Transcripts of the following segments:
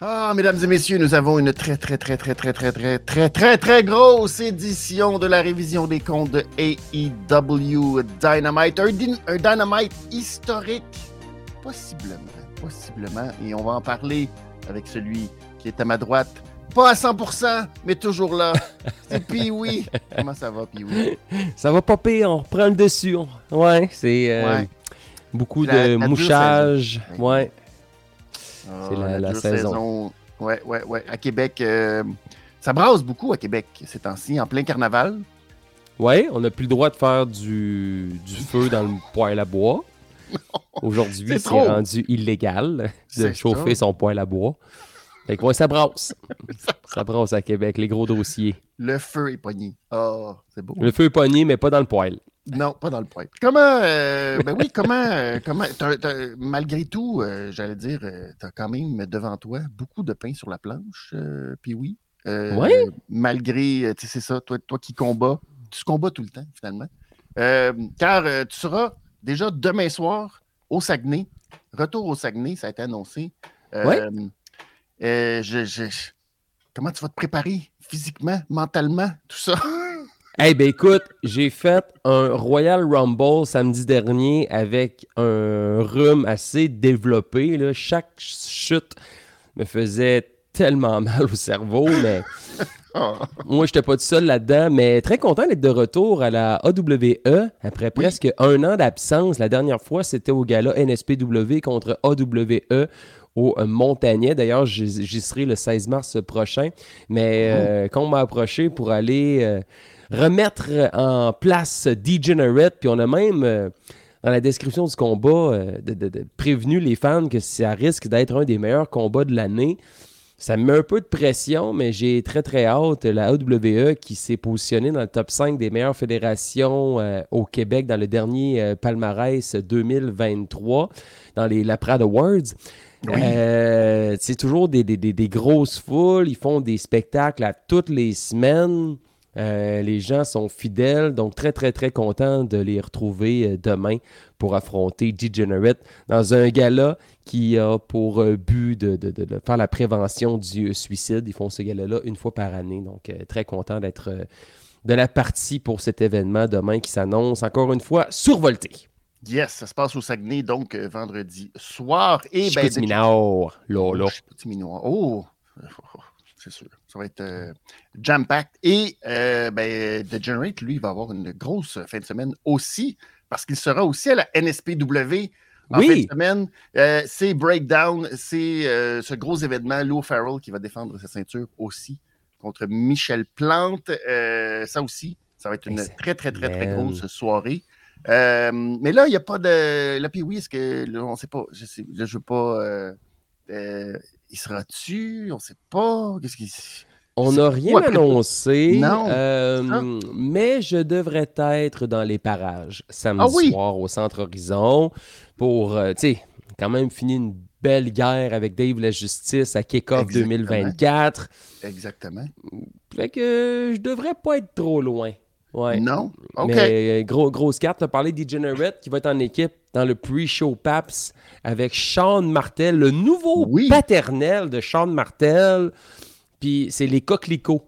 Ah, mesdames et messieurs, nous avons une très, très, très, très, très, très, très, très, très, très grosse édition de la révision des comptes de AEW Dynamite. Un, Dynamite historique, possiblement, possiblement. Et on va en parler avec celui qui est à ma droite. Pas à 100%, mais toujours là. C'est Pee-Wee. Comment ça va, Pee-Wee? Ça va pas pire, on reprend le dessus. Ouais, c'est beaucoup de mouchage. Ouais. C'est ah, la, saison. Ouais, ouais, ouais. À Québec, euh, ça brasse beaucoup à Québec ces temps-ci, en plein carnaval. Ouais, on n'a plus le droit de faire du, feu dans le poêle à bois. Aujourd'hui, c'est rendu illégal de chauffer son poêle à bois. Fait que, ça brasse. ça brasse à Québec, les gros dossiers. Le feu est pogné. Oh, c'est beau. Le feu est pogné, mais pas dans le poêle. Non, pas dans le poêle. Comment, euh, ben oui, comment, euh, comment malgré tout, euh, j'allais dire, tu as quand même devant toi beaucoup de pain sur la planche, puis oui. oui. Malgré, tu sais, c'est ça, toi, toi qui combats, tu combats tout le temps, finalement. car tu seras déjà demain soir au Saguenay. Retour au Saguenay, ça a été annoncé. oui. je, comment tu vas te préparer physiquement, mentalement, tout ça? Eh ben écoute, j'ai fait un Royal Rumble samedi dernier avec un rhume assez développé. Là. Chaque chute me faisait tellement mal au cerveau, mais moi, je n'étais pas tout seul là-dedans, mais très content d'être de retour à la AWE après presque un an d'absence. La dernière fois, c'était au gala NSPW contre AWE au Montagnet. D'ailleurs, j'y serai le 16 mars prochain. Mais oh. euh, quand on m'a approché pour aller euh, remettre en place Degenerate. Puis on a même, euh, dans la description du combat, euh, de, prévenu les fans que ça risque d'être un des meilleurs combats de l'année. Ça me met un peu de pression, mais j'ai très très hâte. La AWE qui s'est positionnée dans le top 5 des meilleures fédérations euh, au Québec dans le dernier palmarès 2023, dans les Laprade Awards. c'est toujours des, des, grosses foules. Ils font des spectacles à toutes les semaines. Euh, les gens sont fidèles, donc très, très, très content de les retrouver euh, demain pour affronter Degenerate dans un gala qui a pour euh, but de, faire la prévention du suicide. Ils font ce gala-là une fois par année, donc très content d'être de la partie pour cet événement demain qui s'annonce encore une fois survolté. Yes, ça se passe au Saguenay, donc vendredi soir. Et ben, là, Oh, c'est sûr. Ça va être euh, jam-packed. Et euh, ben, Degenerate, lui, va avoir une grosse fin de semaine aussi, parce qu'il sera aussi à la NSPW en fin de semaine. Euh, c'est Breakdown, c'est ce gros événement, Lou Farrell qui va défendre sa ceinture aussi contre Michel Plante. ça aussi, ça va être une très, très, très, très grosse soirée. mais là, il n'y a pas de. Là, puis oui, est-ce que. on ne sait pas. Je ne veux pas il sera-tu? On ne sait pas. Qu'est-ce qu'il. On n'a rien annoncé, euh, mais je devrais être dans les parages samedi ah soir au Centre Horizon pour, euh, tu sais, quand même finir une belle guerre avec Dave la Justice à Kickoff 2024. Exactement. Fait que je devrais pas être trop loin. Ouais. Non? OK. Mais, euh, gros, grosse carte, tu as parlé d'E-Generate qui va être en équipe dans le pre-show PAPS avec Sean Martel, le nouveau paternel de Sean Martel. Puis c'est les coquelicots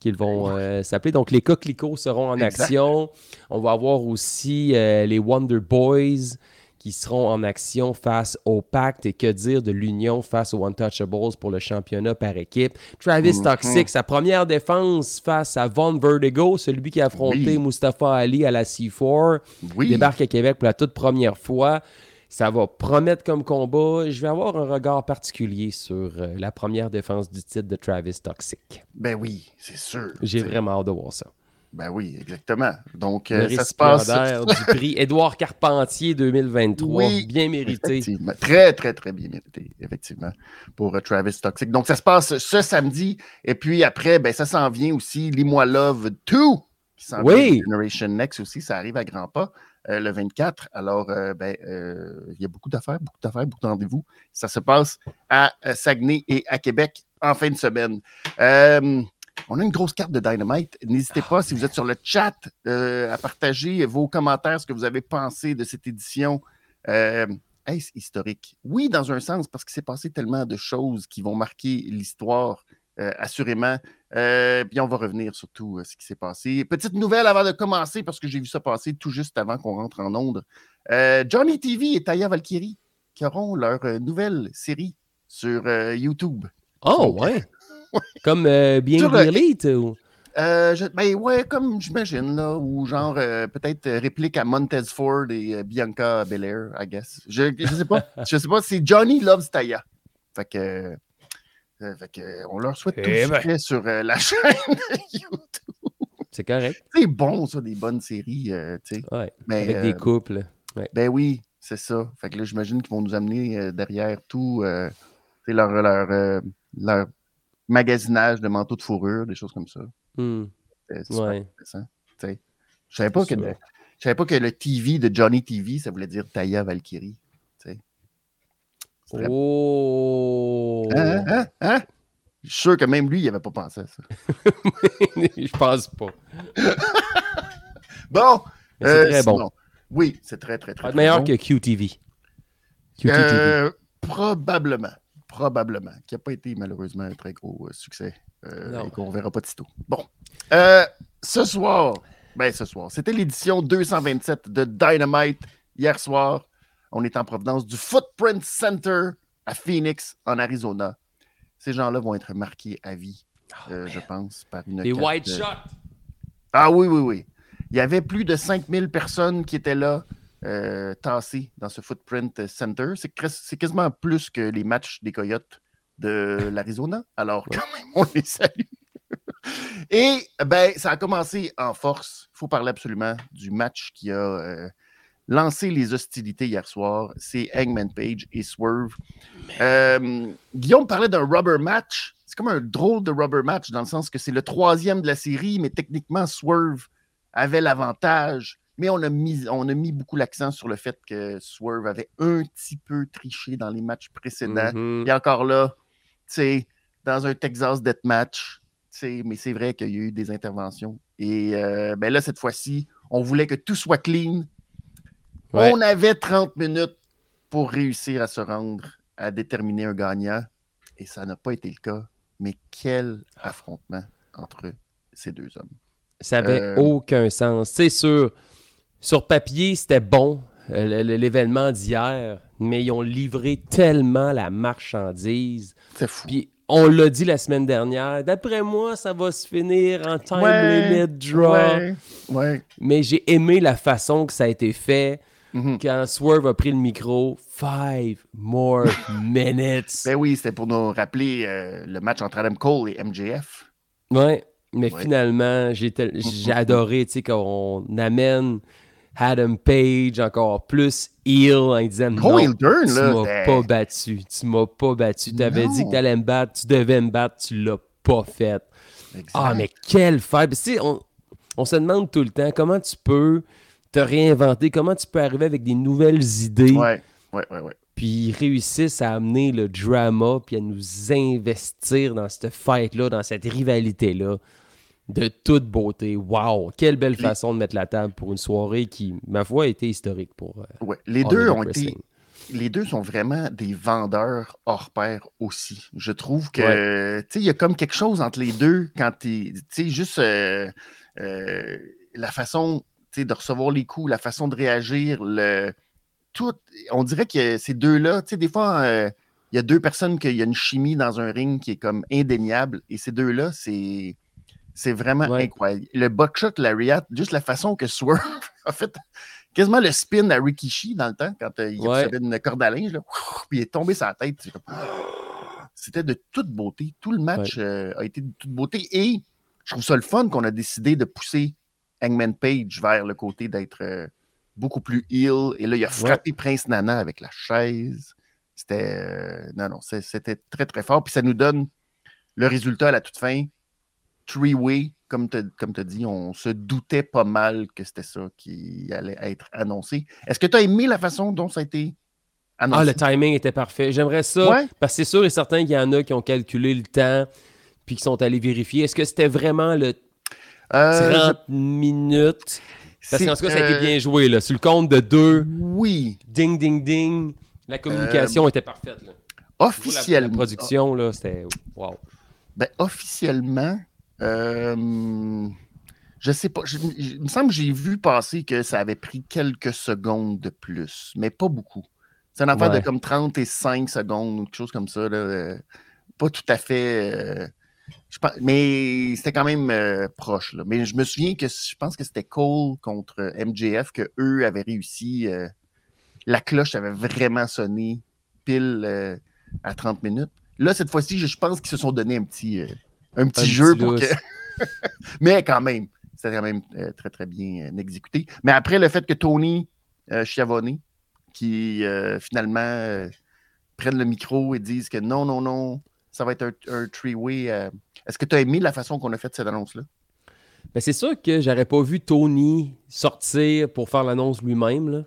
qu'ils vont euh, s'appeler. Donc les coquelicots seront en action. On va avoir aussi euh, les Wonder Boys qui seront en action face au pacte et que dire de l'union face aux Untouchables pour le championnat par équipe. Travis mhm. Toxic, sa première défense face à Von Vertigo, celui qui a affronté Mustafa Ali à la C4, débarque à Québec pour la toute première fois. Ça va promettre comme combat. Je vais avoir un regard particulier sur euh, la première défense du titre de Travis Toxic. Ben oui, c'est sûr. J'ai vraiment hâte de voir ça. Ben oui, exactement. Donc, euh, ça se passe. du prix Édouard Carpentier 2023. bien mérité. Très, très, très bien mérité, effectivement, pour euh, Travis Toxic. Donc, ça se passe ce samedi. Et puis après, ben, ça s'en vient aussi. Lis-moi Love 2, qui s'en oui. Generation Next aussi. Ça arrive à grands pas. Euh, le 24. Alors, ben, il y a beaucoup d'affaires, beaucoup d'affaires, beaucoup de rendez-vous. Ça se passe à Saguenay et à Québec en fin de semaine. On a une grosse carte de Dynamite. N'hésitez pas, si vous êtes sur le chat, euh, à partager vos commentaires, ce que vous avez pensé de cette édition. Euh, est-ce historique? Oui, dans un sens, parce qu'il s'est passé tellement de choses qui vont marquer l'histoire, euh, assurément. Euh, puis on va revenir sur tout ce qui s'est passé. Petite nouvelle avant de commencer, parce que j'ai vu ça passer tout juste avant qu'on rentre en onde. Johnny TV et Taya Valkyrie qui auront leur nouvelle série sur YouTube. Oh, ouais. Comme bien Elite ou... Euh, ben ouais, comme j'imagine, là, ou genre euh, peut-être euh, réplique à Montez Ford et Bianca Belair, I guess. Je, je sais pas. je sais pas. C'est Johnny Loves Taya. Fait que, fait que on leur souhaite tout eh ben. succès sur la chaîne YouTube. C'est correct. C'est bon, ça, des bonnes séries, tu sais. Ouais, avec des couples. Ben oui, c'est ça. Fait que là, j'imagine qu'ils vont nous amener derrière tout leur, leur, leur magasinage de manteaux de fourrure, des choses comme ça. Hmm. C'est ouais. intéressant. Je savais pas que je savais pas que le TV de Johnny TV, ça voulait dire Taya Valkyrie. Oh! Hein, hein, hein? Je suis sûr que même lui, il n'avait pas pensé à ça. je pense pas. bon. C'est euh, très bon. Oui, c'est très, très, très, Meilleur que QTV. QTV. Euh, probablement probablement, qui n'a pas été malheureusement un très gros euh, succès euh, et qu'on ne verra pas tôt. Bon, euh, ce soir, ben ce soir, c'était l'édition 227 de Dynamite. Hier soir, on est en provenance du Footprint Center à Phoenix, en Arizona. Ces gens-là vont être marqués à vie, oh, je pense, par une. Les White Shots! Ah oui, oui, oui. Il y avait plus de 5000 personnes qui étaient là. Euh, tassé dans ce Footprint Center. C'est quasiment plus que les matchs des Coyotes de l'Arizona. Alors, quand même, on les salue. Et ben, ça a commencé en force. Il faut parler absolument du match qui a euh, lancé les hostilités hier soir. C'est Hangman Page et Swerve. Euh, Guillaume parlait d'un rubber match. C'est comme un drôle de rubber match dans le sens que c'est le troisième de la série, mais techniquement, Swerve avait l'avantage. Mais on a mis, on a mis beaucoup l'accent sur le fait que Swerve avait un petit peu triché dans les matchs précédents. Mm-hmm. Et encore là, tu sais, dans un Texas Deathmatch, mais c'est vrai qu'il y a eu des interventions. Et euh, ben là, cette fois-ci, on voulait que tout soit clean. On avait 30 minutes pour réussir à se rendre à déterminer un gagnant. Et ça n'a pas été le cas. Mais quel affrontement entre ces deux hommes. Ça n'avait euh, aucun sens. C'est sûr sur papier, c'était bon, euh, l'événement d'hier, mais ils ont livré tellement la marchandise. C'est fou. Puis on l'a dit la semaine dernière, d'après moi, ça va se finir en time limit draw. Ouais, Mais j'ai aimé la façon que ça a été fait. Mhm. Quand Swerve a pris le micro, five more minutes. ben oui, c'était pour nous rappeler euh, le match entre Adam Cole et MJF. Ouais, mais finalement, j'ai mhm. adoré, tu sais, qu'on amène Adam Page encore plus heel en disant non, tu m'as pas battu, tu m'as pas battu, tu avais dit que tu allais me battre, tu devais me battre, tu l'as pas fait. Ah mais quelle fête! On, on se demande tout le temps comment tu peux te réinventer, comment tu peux arriver avec des nouvelles idées. Ouais, ouais, ouais, ouais. Puis ils réussissent à amener le drama, puis à nous investir dans cette fête-là, dans cette rivalité-là de toute beauté. Wow! Quelle belle façon de mettre la table pour une soirée qui, ma foi, a été historique pour. Euh, ouais. Les deux ont été. Les deux sont vraiment des vendeurs hors pair aussi. Je trouve que, tu sais, il y a comme quelque chose entre les deux quand tu sais, juste euh, euh, la façon, de recevoir les coups, la façon de réagir, le, tout, on dirait que ces deux-là, tu sais, des fois, il y a deux personnes qu'il y a une chimie dans un ring qui est comme indéniable, et ces deux-là, c'est c'est vraiment incroyable. Le buckshot, Lariat, juste la façon que Swerve a fait quasiment le spin à Rikishi dans le temps, quand euh, il recevait une corde à linge, là, puis il est tombé sur la tête. C'était de toute beauté. Tout le match euh, a été de toute beauté. Et je trouve ça le fun qu'on a décidé de pousser Hangman Page vers le côté d'être euh, beaucoup plus heel. Et là, il a frappé Prince Nana avec la chaise. C'était. non, non, c'était très, très fort. Puis ça nous donne le résultat à la toute fin three-way, comme tu as dit, on se doutait pas mal que c'était ça qui allait être annoncé. Est-ce que tu as aimé la façon dont ça a été annoncé? Ah, le timing était parfait. J'aimerais ça, parce que c'est sûr et certain qu'il y en a qui ont calculé le temps puis qui sont allés vérifier. Est-ce que c'était vraiment le 30 euh, minutes? Parce qu'en tout cas, ça a été bien joué. Là. Sur le compte de deux, oui. ding, ding, ding, La communication était parfaite. Là. Officiellement. La, production, là, c'était. Wow. Ben, officiellement, euh, je sais pas. il me semble que j'ai vu passer que ça avait pris quelques secondes de plus, mais pas beaucoup. C'est une affaire de comme 35 secondes ou quelque chose comme ça. Là, euh, pas tout à fait. Euh, mais c'était quand même euh, proche. Là. Mais je me souviens que je pense que c'était Cole contre MJF que eux avaient réussi. la cloche avait vraiment sonné pile à 30 minutes. Là, cette fois-ci, je pense qu'ils se sont donné un petit, un petit jeu pour que. mais quand même, c'était quand même euh, très, très bien euh, exécuté. Mais après, le fait que Tony euh, Chiavone, qui finalement prennent le micro et disent que non, non, non, ça va être un, un three-way. Est-ce que tu as aimé la façon qu'on a fait cette annonce-là? Ben, c'est sûr que j'aurais pas vu Tony sortir pour faire l'annonce lui-même.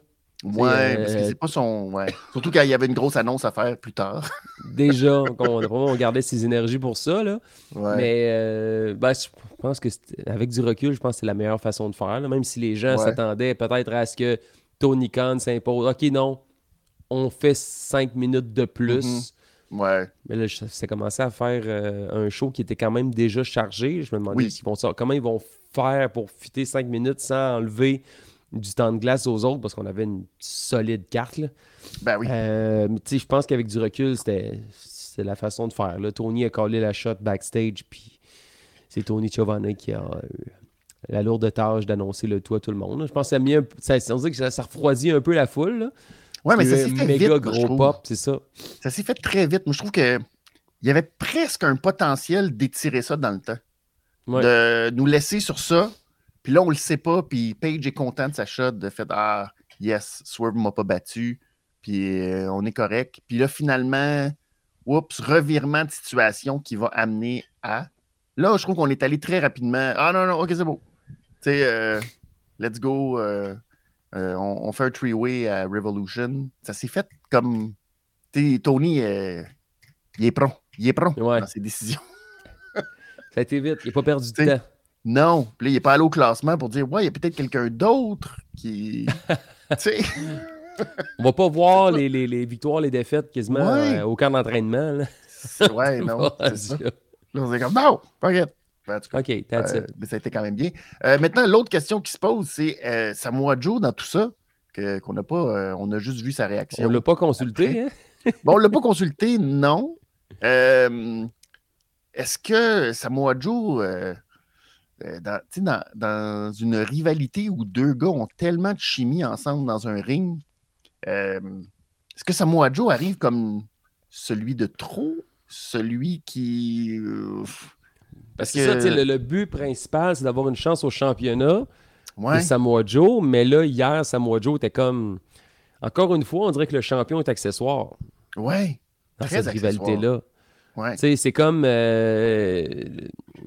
Ouais, parce que c'est pas son. Ouais. Surtout quand il y avait une grosse annonce à faire plus tard. Déjà, on, on gardait ses énergies pour ça. Là. Mais euh, ben, je pense que avec du recul, je pense que c'est la meilleure façon de faire. Même si les gens s'attendaient peut-être à ce que Tony Khan s'impose. OK, non, on fait cinq minutes de plus. Mm-hmm. Ouais. Mais là, ça commencé à faire euh, un show qui était quand même déjà chargé. Je me demandais vont, comment ils vont faire pour fitter cinq minutes sans enlever du temps de glace aux autres parce qu'on avait une solide carte. Là. Ben oui. Euh, je pense qu'avec du recul, c'était la façon de faire. Là. Tony a collé la shot backstage, puis c'est Tony Giovanni qui a eu la lourde tâche d'annoncer le tout à tout le monde. Je pense que ça, mis ça, que ça, refroidit un peu la foule. Là. Ouais, mais ça s'est fait méga gros pop, c'est ça. Ça s'est fait très vite. Moi, je trouve que il y avait presque un potentiel d'étirer ça dans le temps. De nous laisser sur ça, puis là, on le sait pas, puis Page est content de sa shot, de fait Ah, yes, Swerve m'a pas battu, puis euh, on est correct. Puis là, finalement, oups, revirement de situation qui va amener à. Là, je trouve qu'on est allé très rapidement. Ah non, non, ok, c'est beau. Tu sais, euh, let's go. Euh, on, fait un three-way à Revolution. Ça s'est fait comme. Tony, il est prompt. Il est prompt dans ses décisions. ça a été vite. Il n'a pas perdu de temps. Non. Puis là, il n'est pas allé au classement pour dire Ouais, il y a peut-être quelqu'un d'autre qui. tu sais. On va pas voir les, les, les, victoires, les défaites quasiment euh, au camp d'entraînement. Ouais, non. c'est ça. Là, on est comme Non, t'inquiète. Ben, OK, that's euh, Mais ça a été quand même bien. Euh, maintenant, l'autre question qui se pose, c'est Samoa Joe dans tout ça, qu'on n'a pas, on a juste vu sa réaction. On l'a pas consulté, hein? bon, on l'a pas consulté, non. Est-ce que Samoa Joe euh, dans, dans, une rivalité où deux gars ont tellement de chimie ensemble dans un ring, euh, est-ce que Samoa Joe arrive comme celui de trop, celui qui. Euh, parce que, ça, le, but principal, c'est d'avoir une chance au championnat de Samoa Joe, mais là, hier, Samoa Joe était comme. Encore une fois, on dirait que le champion est accessoire. Ouais. Dans cette rivalité-là. C'est comme euh,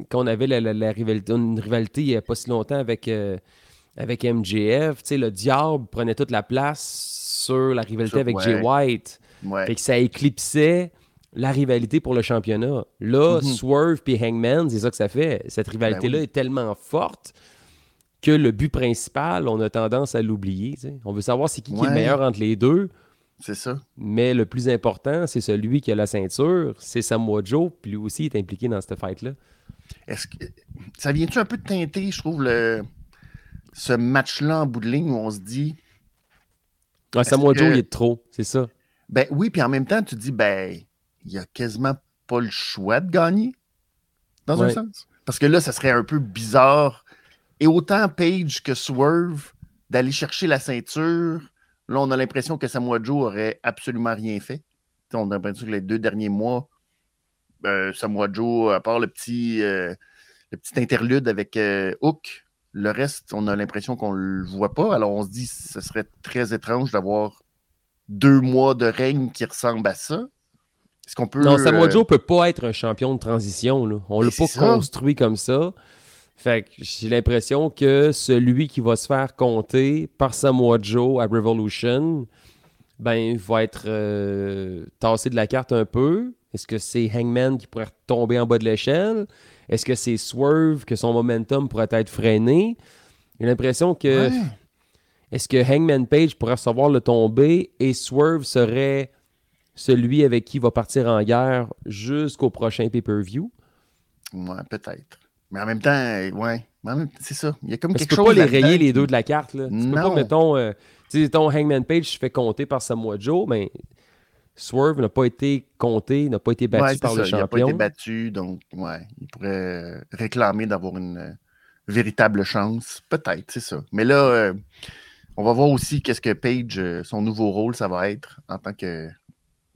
quand on avait la, rivalité, une rivalité il n'y a pas si longtemps avec, euh, avec MJF. Le diable prenait toute la place sur la rivalité avec Jay White. et que ça éclipsait la rivalité pour le championnat. Là, mm-hmm. Swerve et Hangman, c'est ça que ça fait. Cette ben rivalité-là est tellement forte que le but principal, on a tendance à l'oublier. On veut savoir c'est qui, qui, est le meilleur entre les deux. C'est ça. Mais le plus important, c'est celui qui a la ceinture, c'est Samoa Joe, puis lui aussi est impliqué dans cette fight-là. Est-ce que ça vient-tu un peu de teinter, je trouve, le... ce match-là en bout de ligne où on se dit. Samoa Joe, il est trop, c'est ça. Ben oui, puis en même temps, tu dis, ben, il a quasiment pas le choix de gagner, dans un sens. Parce que là, ça serait un peu bizarre. Et autant Page que Swerve d'aller chercher la ceinture Là, on a l'impression que Samoa Joe aurait absolument rien fait. on a l'impression que les deux derniers mois, euh, Samoa Joe, à part le petit, euh, le petit interlude avec euh, Hook, le reste, on a l'impression qu'on ne le voit pas. Alors, on se dit ce serait très étrange d'avoir deux mois de règne qui ressemblent à ça. Est-ce qu'on peut. Non, Samoa Joe ne peut pas être un champion de transition. Là. On ne l'a pas construit comme ça. Fait que j'ai l'impression que celui qui va se faire compter par Samoa Joe à Revolution, ben, va être euh, tassé de la carte un peu. Est-ce que c'est Hangman qui pourrait tomber en bas de l'échelle? Est-ce que c'est Swerve que son momentum pourrait être freiné? J'ai l'impression que. est-ce que Hangman Page pourrait recevoir le tombé et Swerve serait celui avec qui il va partir en guerre jusqu'au prochain pay-per-view? Ouais, peut-être. Mais en même temps, ouais, c'est ça. Il y a comme Parce quelque tu chose. peux pas les rayer les deux de la carte. Là. Tu peux Non. pas, mettons, euh, tu sais, Hangman Page se fait compter par Samoa Joe, mais Swerve n'a pas été compté, n'a pas été battu Ouais, par le ça, Il n'a pas champion. été battu, donc ouais, il pourrait réclamer d'avoir une euh, véritable chance. Peut-être, c'est ça. Mais là, euh, on va voir aussi qu'est-ce que Page, euh, son nouveau rôle, ça va être en tant que,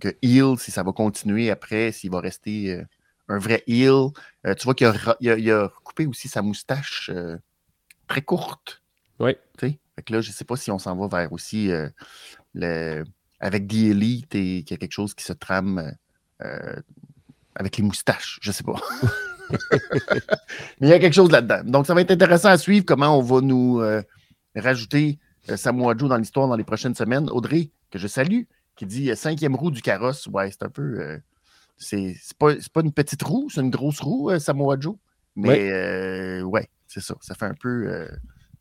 que heel, si ça va continuer après, s'il va rester un vrai heel. Euh, tu vois qu'il a, il a, il a coupé aussi sa moustache euh, très courte. Oui. Tu sais? Fait que là, je ne sais pas si on s'en va vers aussi euh, le, avec The Elite et qu'il y a quelque chose qui se trame avec les moustaches. Je ne sais pas. Mais il y a quelque chose là-dedans. Donc, ça va être intéressant à suivre comment on va nous rajouter Samoa Joe dans l'histoire dans les prochaines semaines. Audrey, que je salue, qui dit cinquième roue du carrosse. Ouais, c'est un peu. C'est pas, pas une petite roue, c'est une grosse roue, euh, Samoa Joe. Mais Ouais. euh, ouais, c'est ça. Ça fait un peu euh,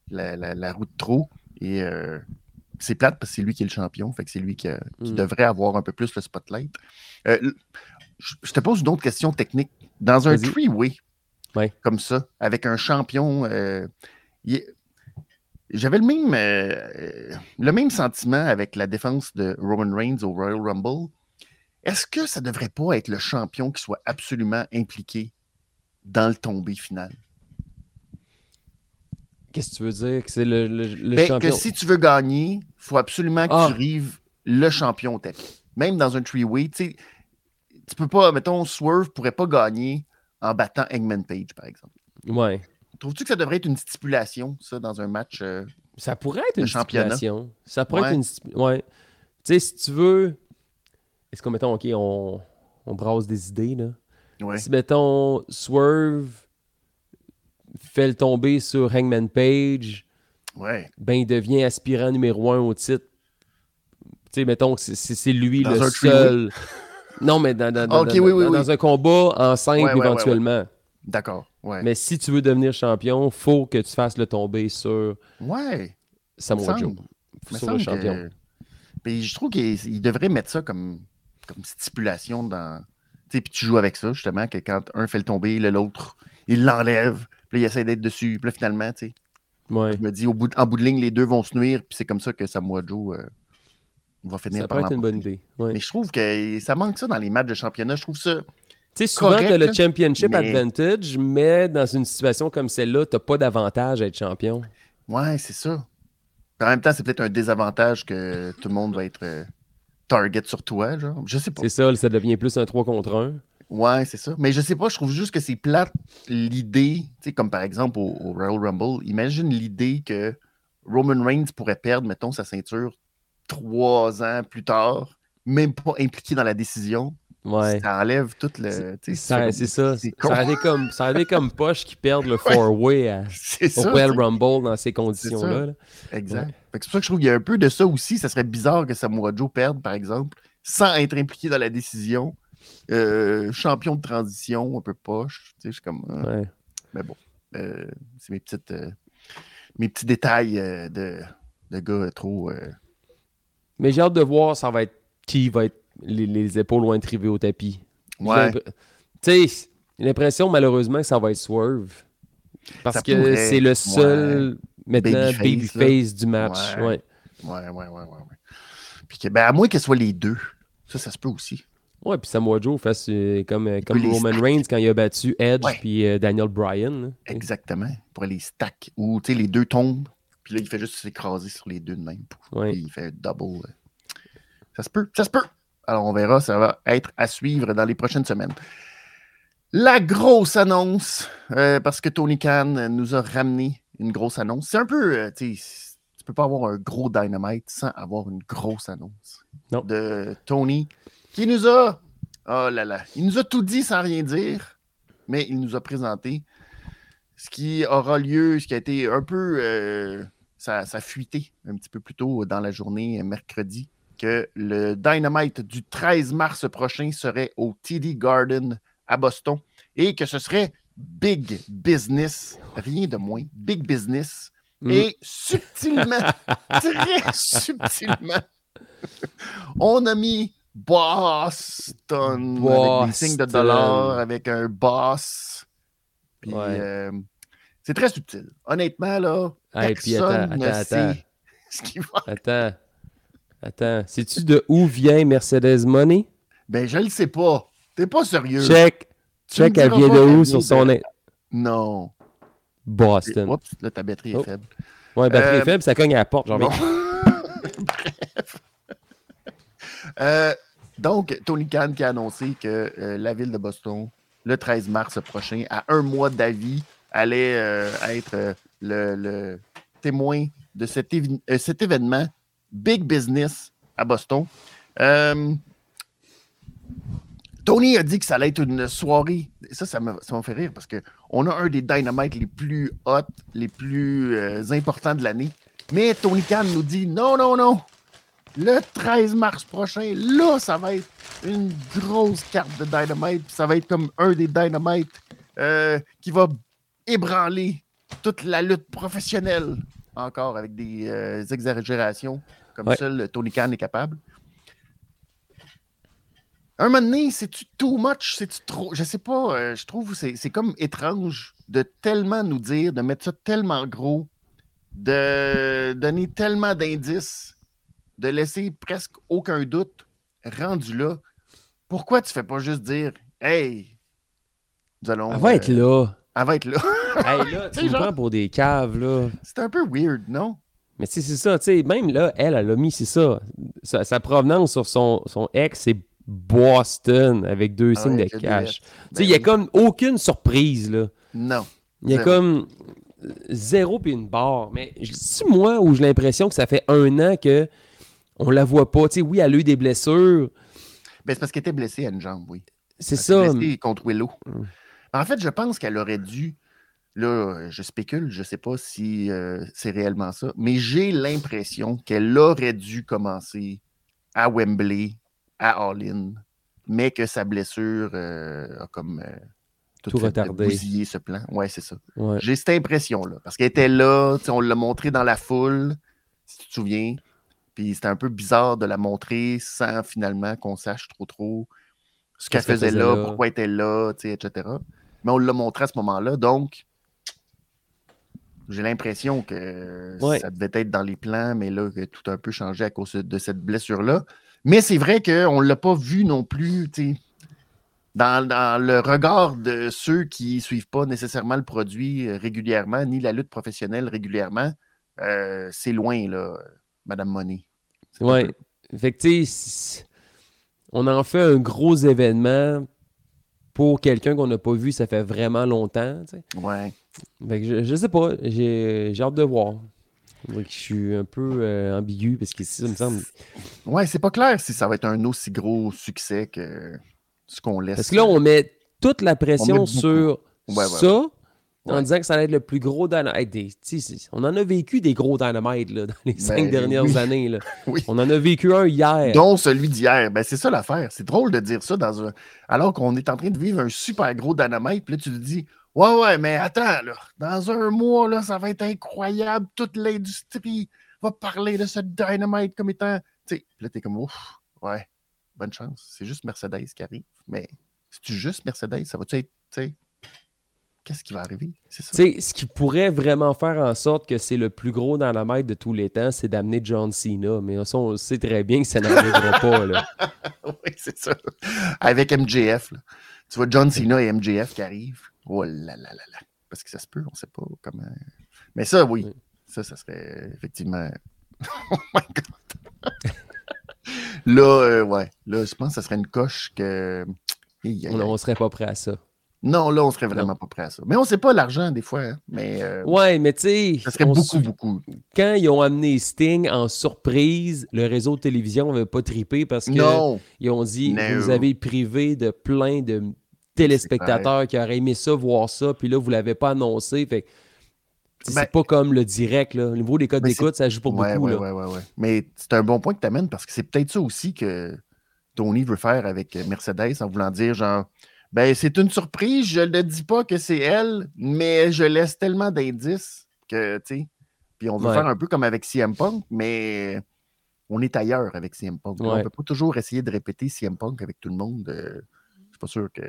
la, la- la roue de trop. Et euh, c'est plate parce que c'est lui qui est le champion. Fait que c'est lui qui, a- qui Mm. devrait avoir un peu plus le spotlight. Je te pose une autre question technique. Dans un three-way, Ouais. comme ça, avec un champion, j'avais le même, le même sentiment avec la défense de Roman Reigns au Royal Rumble. Est-ce que ça ne devrait pas être le champion qui soit absolument impliqué dans le tombé final? Qu'est-ce que tu veux dire? Que c'est le, le- le Ben, champion? que si tu veux gagner, il faut absolument que Ah. tu rives le champion au tapis. Même dans un three-way, tu peux pas, mettons, Swerve pourrait pas gagner en battant Eggman Page, par exemple. Ouais. Trouves-tu que ça devrait être une stipulation, ça, dans un match? euh, Ça pourrait être une championnat? stipulation. Ça pourrait Ouais. être une stipu- Ouais. Tu sais, si tu veux. Est-ce qu'on, mettons, OK, on, on brasse des idées, là? ouais. Si, mettons, Swerve fait le tomber sur Hangman Page, Ouais. ben, il devient aspirant numéro un au titre. Tu sais, mettons que c'est- c'est lui Dans le seul. Non, mais dans, dans- dans- oui, oui, un combat en simple Ouais, éventuellement. D'accord. Mais si tu veux devenir champion, faut que tu fasses le tomber sur Ouais. Samoa Joe. Sur le champion. que- Puis je trouve qu'il il devrait mettre ça comme, comme stipulation dans. Tu sais, puis tu joues avec ça, justement, que quand un fait le tomber, l'autre, il l'enlève, puis il essaie d'être dessus, puis là, finalement, tu sais, Ouais. je me dis, au bout de- en bout de ligne, les deux vont se nuire, puis c'est comme ça que Samoa Joe euh, va finir Ça par pourrait être une bonne idée. Ouais. Mais je trouve que ça manque ça dans les matchs de championnat. Je trouve ça. Tu sais, souvent, tu as le championship mais- advantage, mais dans une situation comme celle-là, tu pas d'avantage à être champion. Ouais, c'est ça. En même temps, c'est peut-être un désavantage que tout le monde va être euh, target sur toi, genre. Je sais pas. C'est ça, ça devient plus un 3 contre 1. Ouais, c'est ça. Mais je sais pas, je trouve juste que c'est plate l'idée, tu sais, comme par exemple au, au Royal Rumble. Imagine l'idée que Roman Reigns pourrait perdre, mettons, sa ceinture trois ans plus tard, même pas impliqué dans la décision. Ouais. Ça enlève tout le. Ça- C'est ça. Ça aurait comme, ça comme Poche qui perdent le four-way au ça. Royal Rumble dans ces conditions-là. là. Exact. C'est pour ça que je trouve qu'il y a un peu de ça aussi. Ça serait bizarre que Samoa Joe perde, par exemple, sans être impliqué dans la décision. Euh, champion de transition, un peu poche. Je suis comme. ah. Ouais. Mais bon, euh, c'est mes petites, euh, mes petits détails de, de gars trop. Mais j'ai hâte de voir ça va être qui va être les, les épaules loin de triver au tapis. Ouais, Tu sais, l'impression malheureusement que ça va être Swerve. Parce Ça que c'est le seul maintenant Babyface, du match. Ouais. Ouais. ouais, ouais, ouais, ouais. ouais. Puis que, ben, à moins que ce soit les deux. Ça, ça se peut aussi. Ouais, puis Samoa Joe fasse euh, comme, euh, comme Roman. Reigns quand il a battu Edge Ouais. puis euh, Daniel Bryan. là. Exactement. Pour les stacks. Où, tu sais, les deux tombent. Puis là, il fait juste s'écraser sur les deux de même. Ouais. Puis il fait double. Ça se peut. Ça se peut. Alors, on verra. Ça va être à suivre dans les prochaines semaines. La grosse annonce, euh, parce que Tony Khan nous a ramené une grosse annonce. C'est un peu, euh, tu sais, tu peux pas avoir un gros dynamite sans avoir une grosse annonce. Non. De Tony, qui nous a, oh là là, il nous a tout dit sans rien dire, mais il nous a présenté ce qui aura lieu, ce qui a été un peu, euh, ça, ça a fuité un petit peu plus tôt dans la journée, mercredi, que le Dynamite du 13 mars prochain serait au TD Garden à Boston et que ce serait big business, rien de moins, big business Mm. Et subtilement, très subtilement, on a mis Boston, avec des signes de dollars, avec un boss. Puis, Ouais. euh, c'est très subtil. Honnêtement, là, Hey, personne attends, ne attends, sait attends. ce qui va. Attends. Attends. Sais-tu de où vient Mercedes Money? Ben, je le sais pas. T'es pas sérieux. Check. Tu Check, elle vient de où sur son. de- Non. Boston. Oups, là, ta batterie est Oh. faible. Ouais, batterie Euh, est faible, ça cogne à la porte. Genre, Bon. Bref. Euh, donc, Tony Khan qui a annoncé que euh, la ville de Boston, le 13 mars prochain, à un mois d'avis, allait euh, être euh, le, le témoin de euh, cet événement big business à Boston. Euh, Tony a dit que ça allait être une soirée. Ça, ça m'a ça m'a fait rire parce qu'on a un des dynamites les plus hot, les plus euh, importants de l'année. Mais Tony Khan nous dit non, non, non. Le 13 mars prochain, là, ça va être une grosse carte de Dynamite. Ça va être comme un des Dynamite euh, qui va ébranler toute la lutte professionnelle. Encore avec des exagérations comme Ouais. seul Tony Khan est capable. Un moment donné, c'est-tu too much? C'est-tu trop? Je sais pas. euh, je trouve que c'est c'est comme étrange de tellement nous dire, de mettre ça tellement gros, de donner tellement d'indices, de laisser presque aucun doute rendu là. Pourquoi tu fais pas juste dire Hey, nous allons. Elle va être euh, là. Elle va être là. hey, là, Tu me prends pour des caves, là. c'est un peu weird, non? Mais tu sais, c'est ça, tu sais, même là, elle, elle a mis, c'est ça. Sa, sa provenance sur son, son ex, c'est Boston, avec deux Ah signes de cash. Tu Ben sais, il y a oui. comme aucune surprise, là. Non. Il y a comme zéro puis une barre. Mais c'est moi où j'ai l'impression que ça fait un an que on la voit pas. Tu sais, oui, elle a eu des blessures. Ben, c'est parce qu'elle était blessée à une jambe, oui. C'est Elle ça. blessée contre Willow. Mm. En fait, je pense qu'elle aurait dû. Là, je spécule, je ne sais pas si euh, c'est réellement ça, mais j'ai l'impression qu'elle aurait dû commencer à Wembley, à All-In, mais que sa blessure euh, a comme euh, Tout fait retardé. bousiller ce plan. Ouais, c'est ça. Ouais. J'ai cette impression-là, parce qu'elle était là, on l'a montré dans la foule, si tu te souviens, puis c'était un peu bizarre de la montrer sans finalement qu'on sache trop trop ce qu'elle faisait faisait là, là. pourquoi elle était là, etc. Mais on l'a montré à ce moment-là, donc j'ai l'impression que Ouais. ça devait être dans les plans, mais là, que tout a un peu changé à cause de cette blessure-là. Mais c'est vrai qu'on ne l'a pas vu non plus, dans, dans le regard de ceux qui ne suivent pas nécessairement le produit régulièrement, ni la lutte professionnelle régulièrement. euh, c'est loin, là, Madame Money. Peu- Fait que, on en fait un gros événement pour quelqu'un qu'on n'a pas vu, ça fait vraiment longtemps. Ouais. Que je, je sais pas, j'ai hâte de voir. Je suis un peu euh, ambigu parce que ça me semble. Ouais, c'est pas clair si ça va être un aussi gros succès que ce qu'on laisse. Parce que là, on met toute la pression sur Ouais, ouais, ça en disant que ça allait être le plus gros dynamite. On en a vécu des gros dynamites là, dans les cinq Ben, dernières oui. années. là. Oui. On en a vécu un hier. dont celui d'hier. Ben, c'est ça l'affaire. C'est drôle de dire ça dans un... alors qu'on est en train de vivre un super gros dynamite. Puis là, tu te dis Ouais, ouais, mais attends, là, dans un mois, là, ça va être incroyable. Toute l'industrie va parler de ce dynamite comme étant. Tu sais, là, t'es comme Ouf, ouais, bonne chance. C'est juste Mercedes qui arrive. Mais si tu juste Mercedes, ça va-tu être. Tu sais, qu'est-ce qui va arriver? C'est ça. Tu sais, ce qui pourrait vraiment faire en sorte que c'est le plus gros dynamite de tous les temps, c'est d'amener John Cena. Mais ça, on sait très bien que ça n'arrivera pas. Là. oui, c'est ça. Avec MJF. là. Tu vois John Cena et MJF qui arrivent. Oh là là là là. Parce que ça se peut, on ne sait pas comment. Mais ça, oui. Ça, ça serait effectivement. oh my God. là, euh, ouais. Là, je pense que ça serait une coche que. On ne serait pas prêt à ça. Non, là, on serait vraiment pas prêt à ça. Mais on ne sait pas l'argent des fois. hein. Mais euh, Ouais, mais tu sais, ça serait beaucoup, beaucoup. quand ils ont amené Sting en surprise, le réseau de télévision n'avait pas trippé parce qu'ils ont dit No. vous avez privé de plein de téléspectateurs qui auraient aimé ça, voir ça, puis là, vous ne l'avez pas annoncé. Fait sais, Ben- c'est pas comme le direct. Là. Au niveau des codes Ben, d'écoute, ça joue pas Ouais, beaucoup. ouais, là. ouais. Mais c'est un bon point que tu amènes parce que c'est peut-être ça aussi que Tony veut faire avec Mercedes en voulant dire genre ben c'est une surprise, je ne dis pas que c'est elle, mais je laisse tellement d'indices que tu sais, Puis on veut faire un peu comme avec CM Punk, mais on est ailleurs avec CM Punk. On ne peut pas toujours essayer de répéter CM Punk avec tout le monde. euh, je suis pas sûr que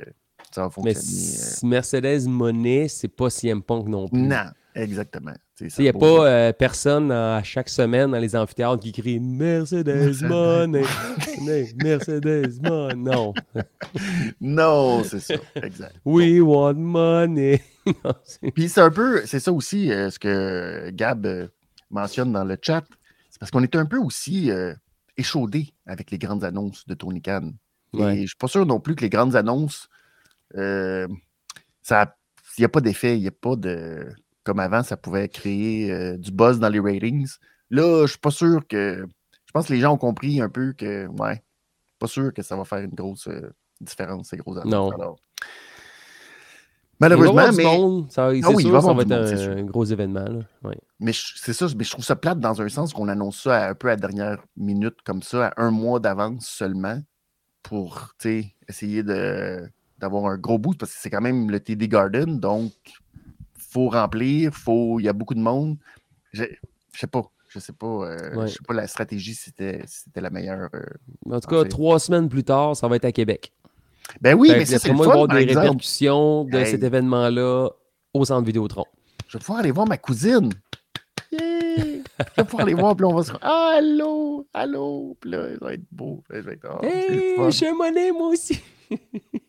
ça va Mais fonctionner. euh. c- Mercedes Monet, c'est pas CM Punk non plus. Non, exactement. Il n'y a pas euh, personne à chaque semaine dans les amphithéâtres qui crie Mercedes. Money, Mercedes Money. Non. Non, c'est ça. Exact. We want money. Puis c'est un peu, c'est ça aussi euh, ce que Gab euh, mentionne dans le chat. C'est parce qu'on est un peu aussi euh, échaudé avec les grandes annonces de Tony Khan. Et je suis pas sûr non plus que les grandes annonces, euh, ça, il n'y a pas d'effet, il n'y a pas de. Comme avant, ça pouvait créer euh, du buzz dans les ratings. Là, je suis pas sûr que. Je pense que les gens ont compris un peu que, ouais, pas sûr que ça va faire une grosse euh, différence, ces annonces. Non. Alors, malheureusement, mais. monde, ça, Ah oui, sûr, va ça va être monde, un, gros événement. là. Ouais. Mais c'est ça, mais je trouve ça plate dans un sens qu'on annonce ça à- un peu à la dernière minute, comme ça, à un mois d'avance seulement, pour essayer de, d'avoir un gros bout, parce que c'est quand même le TD Garden, donc faut remplir, faut, il y a beaucoup de monde. Je, je sais pas, je sais pas, euh, Ouais. je sais pas la stratégie si c'était, si la meilleure. euh. En tout cas, trois semaines plus tard, ça va être à Québec. Ben oui, Fait mais ça, c'est le va fun, avoir des exemple. répercussions de Hey. cet événement-là au centre Vidéotron. Je vais pouvoir aller voir ma cousine. Yeah! Je vais pouvoir aller voir, puis on va se ah, allô, allô, puis là, ça va être beau. Je vais être, Hey, fun. je suis monnaie, moi aussi.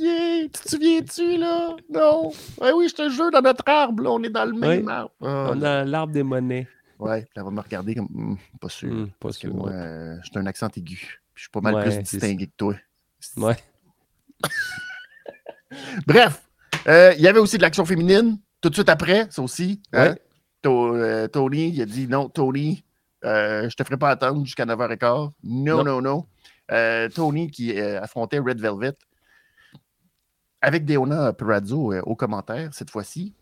Tu te souviens-tu, là? Non? Ouais, oui, je te jure, dans notre arbre, là, on est dans le même arbre. Ah, On a l'arbre des monnaies. Ouais, puis elle va me regarder comme, Hmm, pas sûr. Hmm, pas parce que sûr, moi, ouais. euh, j'ai un accent aigu. Puis je suis pas mal Ouais, plus distingué que toi. Ouais. Bref, euh, il y avait aussi de l'action féminine, tout de suite après, ça aussi. hein? Ouais. To- euh, Tony, il a dit non, Tony, euh, je te ferai pas attendre jusqu'à 9h15. Non, Non. non, non. Euh, Tony qui euh, affrontait Red Velvet avec Deona Perazzo euh, au commentaire cette fois-ci.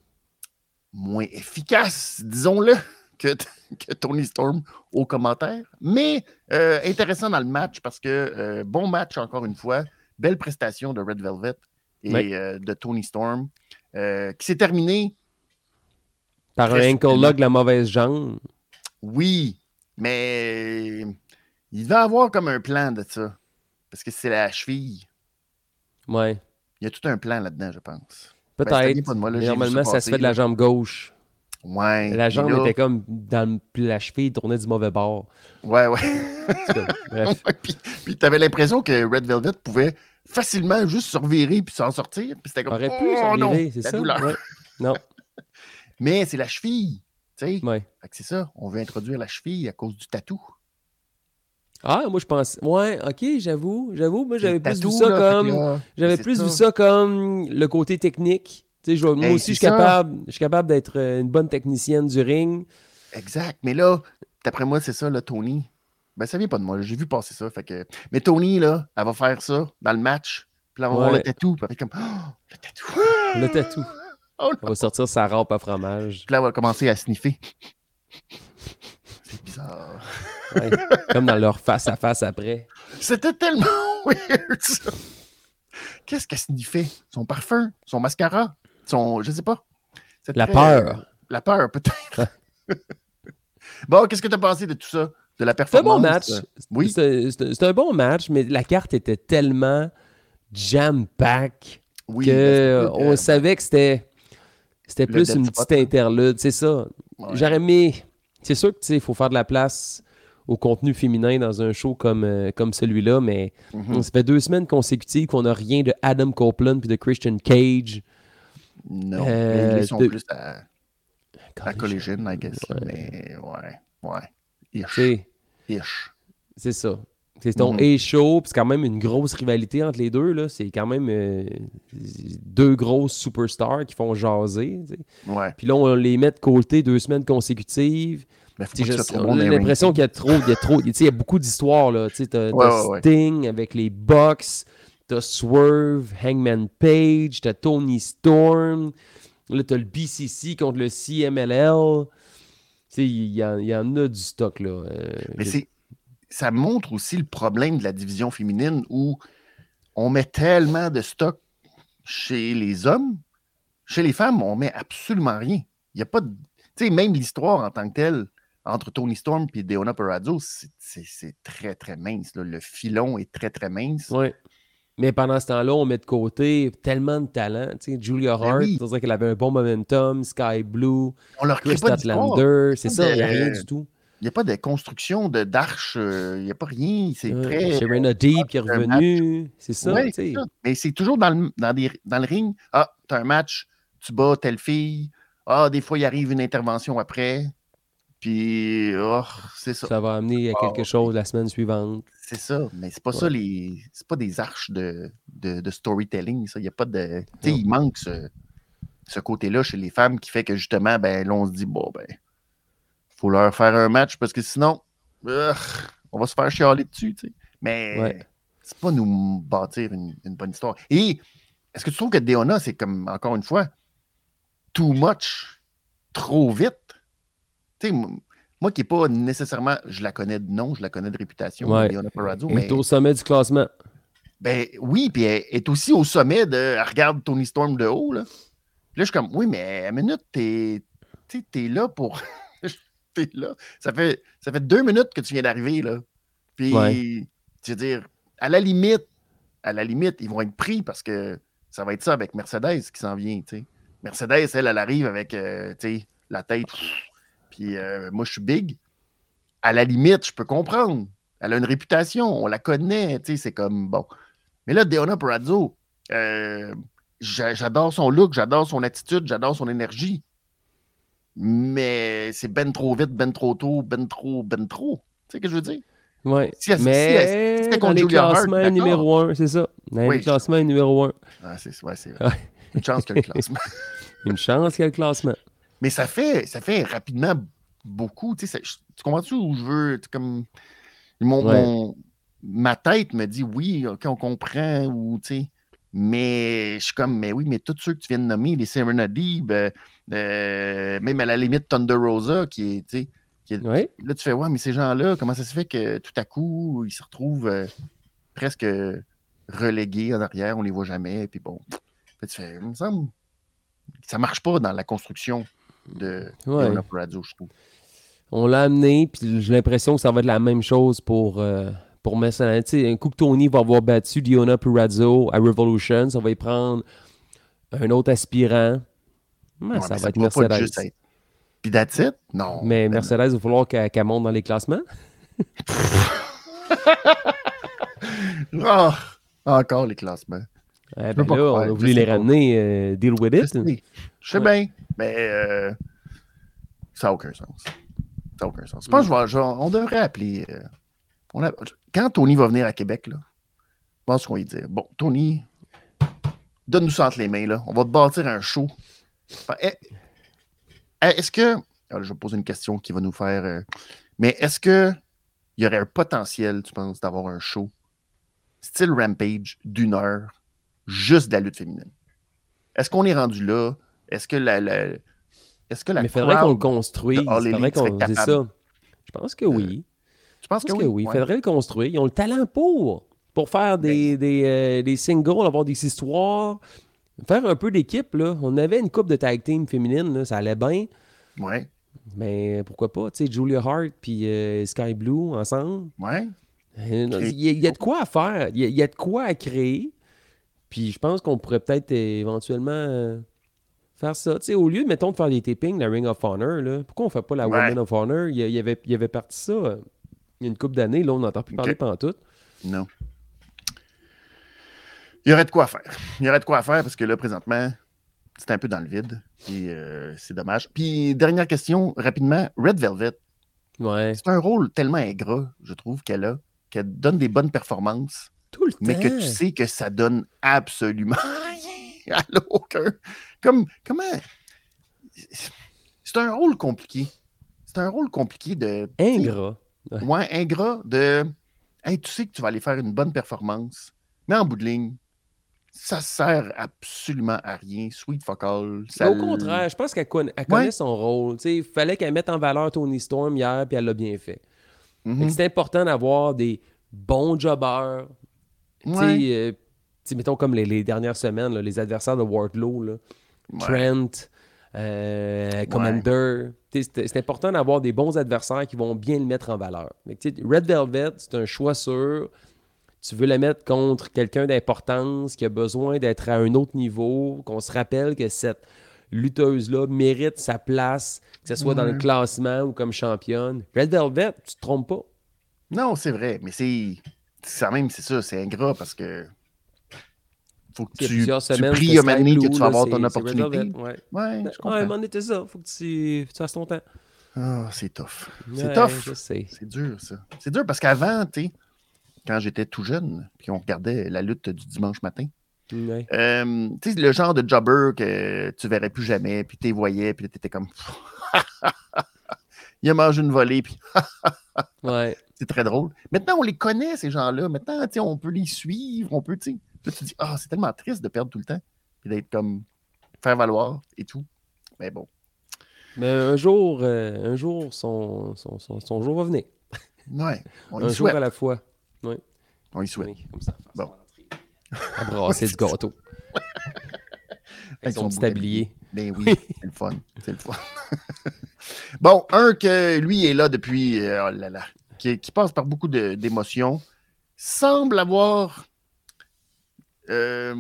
Moins efficace, disons-le, que, que Tony Storm au commentaire. Mais euh, intéressant dans le match parce que euh, bon match encore une fois. Belle prestation de Red Velvet et euh, de Tony Storm qui s'est terminé Par un ankle lock la mauvaise jambe. Oui, mais il va avoir comme un plan de ça. Parce que c'est la cheville. Ouais. Il y a tout un plan là-dedans, je pense. Ben, Peut-être. normalement, ça, se fait de la jambe gauche. Ouais. La jambe là- était comme dans la cheville tournait du mauvais bord. Ouais, ouais. Cas, Bref. puis puis t'avais l'impression que Red Velvet pouvait facilement juste se revirer puis s'en sortir. Puis c'était comme. Aurait pu oh, non, c'est ça? Ouais. Non, Mais c'est la cheville. Tu sais. ouais. Fait que c'est ça. On veut introduire la cheville à cause du tatou. Ah, moi, je pense. Ouais, ok, j'avoue. J'avoue, moi, j'avais plus vu ça là, comme. là, J'avais plus vu ça. comme le côté technique. Tu sais, je- moi Hey, aussi, je suis capable, je suis capable d'être euh, une bonne technicienne du ring. Exact. Mais là, d'après moi, c'est ça, là, Tony. Ben, ça vient pas de moi. J'ai vu passer ça. Fait que... Mais Tony, là, elle va faire ça dans le match. Puis là, on va voir le tatou. Puis comme. Oh, le tatou. Le tatou. Oh. On va sortir sa râpe à fromage. Puis là, elle va commencer à sniffer. C'est bizarre. Ouais. comme dans leur face-à-face après. C'était tellement weird, ça. Qu'est-ce qu'elle sniffait? Son parfum? Son mascara? Son. Je sais pas. La très- peur. La peur, peut-être. bon, qu'est-ce que tu as pensé de tout ça? De la C'est un performance? bon match. Oui. C'est un bon match, mais la carte était tellement jam-pack Oui. que on savait que c'était c'était plus une petite hein. interlude, c'est ça. Ouais. J'aurais aimé. C'est sûr que tu sais, il faut faire de la place au contenu féminin dans un show comme, euh, comme celui-là, mais Mhm. ça fait deux semaines consécutives qu'on n'a rien de Adam Copeland puis de Christian Cage. Non. Euh, mais ils sont de- plus à, à Collision, I guess. Ouais. Mais ouais. Ouais. Ish. C'est Ish. c'est ça. C'est ton Mhm. A-show, puis c'est quand même une grosse rivalité entre les deux. là. C'est quand même euh, deux grosses superstars qui font jaser. Puis là, on les met de côté deux semaines consécutives. Dans les l'impression qu'il y a trop, il y a trop, il y a beaucoup d'histoires là. Tu Ouais, ouais, ouais. Sting avec les Bucks, t'as Swerve, Hangman Page, t'as Tony Storm, là t'as le BCC contre le CMLL. Il y, y en a du stock là. Euh, Mais ça montre aussi le problème de la division féminine où on met tellement de stock chez les hommes. Chez les femmes, on met absolument rien. Il n'y a pas de. Tu sais, même l'histoire en tant que telle, entre Tony Storm et Deonna Purrazzo, c'est très, très mince. Le filon est très, très mince. Oui. Mais pendant ce temps-là, on met de côté tellement de talent. Tu sais, Julia ben Hart, c'est oui. qu'elle avait un bon momentum, Sky Blue, on leur Statlander, c'est ça, il n'y a rien du tout. Il n'y a pas de construction d'arche, il n'y a pas rien. C'est euh, très. Serena Deep qui est revenu. C'est ça, ouais, ça, Mais c'est toujours dans le, dans, des, dans le ring. Ah, tu as un match, tu bats telle fille. Ah, des fois, il arrive une intervention après. Puis, oh, c'est ça. Ça va amener à quelque chose la semaine suivante. C'est ça, mais c'est pas ça les. C'est pas des arches de, de, de storytelling, ça. Il y a pas de. Tu sais, il manque ce, ce côté-là chez les femmes qui fait que justement, ben là, on se dit, bon, ben, faut leur faire un match parce que sinon, on va se faire chialer dessus, tu sais. Mais c'est pas nous bâtir une, une, bonne histoire. Et est-ce que tu trouves que Deona, c'est comme, encore une fois, too much, trop vite? Tu sais, moi qui n'ai pas nécessairement, je la connais de nom, je la connais de réputation, ouais. Elle est au sommet du classement. Ben oui, puis elle est aussi au sommet de. Elle regarde Tony Storm de haut, là. Là, je suis comme, oui, mais à minute, t'es es là pour. t'es là. Ça fait, ça fait deux minutes que tu viens d'arriver, là. Puis, je veux dire, à la limite, à la limite, ils vont être pris parce que ça va être ça avec Mercedes qui s'en vient, tu sais. Mercedes, elle, elle arrive avec, euh, tu sais, la tête puis euh, moi, je suis big. À la limite, je peux comprendre. Elle a une réputation, on la connaît, tu sais, c'est comme bon. Mais là, Deonna Purrazzo, euh, j'adore son look, j'adore son attitude, j'adore son énergie. Mais c'est ben trop vite, ben trop tôt, ben trop, ben trop. Tu sais ce que je veux dire? Oui. Si mais si dans les classements numéro un, c'est ça. Dans oui. les classements numéro un. Ah, c'est ouais, vrai. Une chance qu'il y ait le classement. Une chance qu'il y ait le classement. Mais ça fait, ça fait rapidement beaucoup. Tu, sais, tu comprends-tu où je veux? Comme, mon, ma tête me dit oui, OK, on comprend. Ou, tu sais, mais je suis comme, mais oui, mais tous ceux que tu viens de nommer, les Serena Deeb, euh, même à la limite Thunder Rosa, qui est, tu sais, là, tu fais, ouais, mais ces gens-là, comment ça se fait que tout à coup, ils se retrouvent euh, presque relégués en arrière, on les voit jamais, puis bon. tu fais, il me semble, ça marche pas dans la construction de ouais. je trouve. On l'a amené, puis j'ai l'impression que ça va être la même chose pour, euh, pour Mercedes. un coup que Tony va avoir battu Diona Purazzo à Revolution, ça va y prendre un autre aspirant. ça va être Mercedes. Puis that's Non. Mais ben Mercedes, il va falloir qu'elle monte dans les classements. oh, encore les classements. Eh ben là, on a voulu les ramener, euh, deal with it. Je sais bien, mais euh, ça n'a aucun sens. Ça n'a aucun sens. Je pense qu'on devrait appeler. Euh, quand Tony va venir à Québec, là, je pense qu'on va lui dire Bon, Tony, donne-nous ça entre les mains, là. On va te bâtir un show. Eh, eh, est-ce que. Alors, je vais poser une question qui va nous faire. mais est-ce qu'il y aurait un potentiel, tu penses, d'avoir un show style Rampage d'une heure juste de la lutte féminine. Est-ce qu'on est rendu là? Est-ce que la, est-ce que la Mais il faudrait qu'on le construise. Il faudrait qu'on dise ça. Je pense que oui. Je pense, que, oui? Il faudrait le construire. Ils ont le talent pour. Pour faire des, ben des, euh, des, singles, avoir des histoires. Faire un peu d'équipe, là. On avait une coupe de tag team féminine, là. Ça allait bien. Ouais. Mais pourquoi pas, tu sais, Julia Hart puis euh, Sky Blue ensemble. Ouais. Euh, il y, a, de quoi à faire. Il y, a de quoi à créer. Puis je pense qu'on pourrait peut-être éventuellement euh, faire ça. Tu sais, au lieu, mettons, de faire des tapings, la Ring of Honor, là, pourquoi on ne fait pas la Woman of Honor? Il y, avait, il y avait parti ça euh, il y a une couple d'années. Là, on n'entend plus parler pendant tout. Non. Il y aurait de quoi faire. Il y aurait de quoi faire parce que là, présentement, c'est un peu dans le vide. Euh, c'est dommage. Puis, dernière question, rapidement. Red Velvet. Ouais. C'est un rôle tellement ingrat, je trouve, qu'elle a, qu'elle donne des bonnes performances. Tout le mais que tu sais que ça donne absolument rien à l'aucun. Comme, comment. C'est un rôle compliqué. C'est un rôle compliqué de. Ingrat. Ouais. ingrat de. Hey, tu sais que tu vas aller faire une bonne performance, mais en bout de ligne, ça sert absolument à rien. Sweet focal. Ça... Au contraire, je pense qu'elle connaît, son rôle. Il fallait qu'elle mette en valeur Tony Storm hier, puis elle l'a bien fait. Mm-hmm. C'est important d'avoir des bons jobbers, euh, mettons comme les, dernières semaines, les adversaires de Wardlow, Trent, euh, Commander. C'est important d'avoir des bons adversaires qui vont bien le mettre en valeur. Red Velvet, c'est un choix sûr. Tu veux la mettre contre quelqu'un d'importance qui a besoin d'être à un autre niveau, qu'on se rappelle que cette lutteuse-là mérite sa place, que ce soit dans le classement ou comme championne. Red Velvet, tu te trompes pas. Non, c'est vrai, mais c'est. Ça même, c'est ça, c'est ingrat parce que. Faut que tu, tu pries un moment que tu vas avoir ton opportunité. Ouais, ouais, je comprends. Ouais, un moment donné, ça. Faut que tu, tu fasses ton temps. Ah, c'est tough. C'est tough. C'est dur, ça. C'est dur parce qu'avant, tu sais, quand j'étais tout jeune, puis on regardait la lutte du dimanche matin, euh, tu sais, le genre de jobber que tu verrais plus jamais, puis tu voyais, puis tu étais comme. Il a mangé une volée, puis. ouais. C'est très drôle. Maintenant, on les connaît, ces gens-là. Maintenant, on peut les suivre, on peut, tu. Là, tu dis, ah, c'est tellement triste de perdre tout le temps, puis d'être comme. faire valoir et tout. Mais bon. Mais un jour, euh, un jour, son, son, son, jour va venir. Ouais. un jour à la fois. Oui. On y souhaite. comme ça. Bon à brasser du gâteau. Avec son petit tablier. Ben oui, c'est le fun. C'est le fun. bon, un que lui est là depuis, euh, oh là là, qui, passe par beaucoup d'émotions, semble avoir, euh,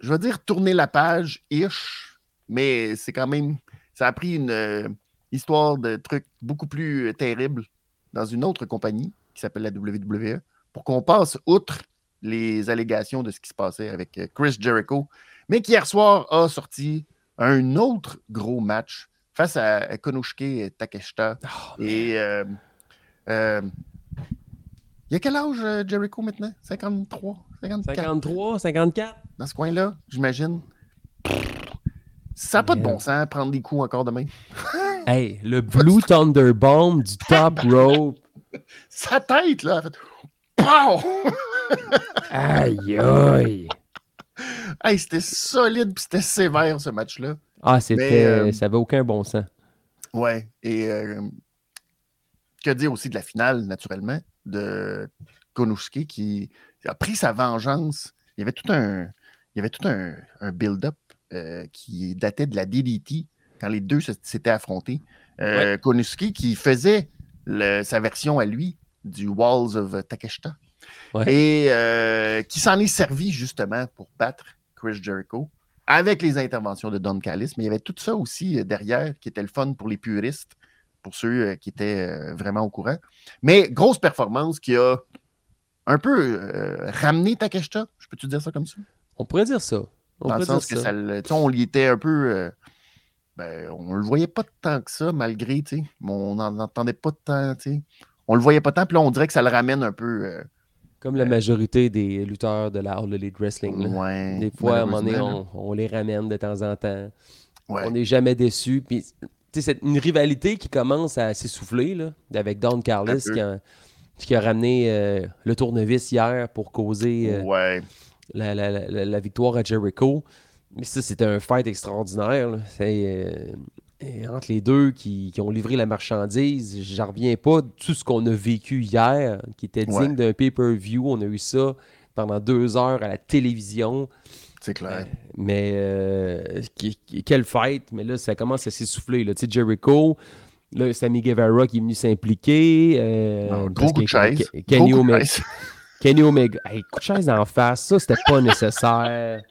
je vais dire, tourné la page, ish, mais c'est quand même, ça a pris une euh, histoire de trucs beaucoup plus terribles dans une autre compagnie qui s'appelle la WWE pour qu'on passe outre les allégations de ce qui se passait avec euh, Chris Jericho, mais qui hier soir a sorti un autre gros match face à Konosuke Takeshita. Oh, et euh, euh, il y a quel âge Jericho maintenant? 53 54 53, 54 Dans ce coin-là, j'imagine. Ça n'a pas de bon sens prendre des coups encore demain. hey, le Blue Thunderbomb du top rope. Sa tête, là, fait aïe, aïe. Hey, c'était solide puis c'était sévère ce match-là. Ah, c'était. Euh, ça n'avait aucun bon sens. Ouais. Et euh, que dire aussi de la finale, naturellement, de Konuski qui a pris sa vengeance. Il y avait tout un, il y avait tout un, build-up euh, qui datait de la DDT quand les deux s'étaient affrontés. Konuski qui faisait sa version à lui du Walls of Takeshita. Et euh, qui s'en est servi justement pour battre Chris Jericho avec les interventions de Don Callis. Mais il y avait tout ça aussi euh, derrière qui était le fun pour les puristes, pour ceux euh, qui étaient vraiment au courant. Mais grosse performance qui a un peu ramené Takeshita. Je peux-tu dire ça comme ça? On pourrait dire ça. On Dans le sens que ça. on y était un peu. Ben, on le voyait pas tant que ça, malgré, on n'en entendait pas tant, On le voyait pas tant, puis là, on dirait que ça le ramène un peu comme la majorité des lutteurs de la All Elite Wrestling. des fois, à un moment donné, on, les ramène de temps en temps. On n'est jamais déçu. Puis, c'est une rivalité qui commence à s'essouffler avec Don Carlos qui a, ramené euh, le tournevis hier pour causer euh, la, victoire à Jericho. Mais ça, c'était un fight extraordinaire. C'est euh, entre les deux qui, ont livré la marchandise, j'en reviens pas de tout ce qu'on a vécu hier, qui était digne d'un pay-per-view. On a eu ça pendant deux heures à la télévision. C'est clair. Mais euh, quelle fête! Mais là, ça commence à s'essouffler. Tu sais, Jericho, là, Sammy Guevara qui est venu s'impliquer. Euh, gros coup de chaise. Kenny Omega. Kenny Omega. Hey, coup de chaise en face, ça, c'était pas nécessaire.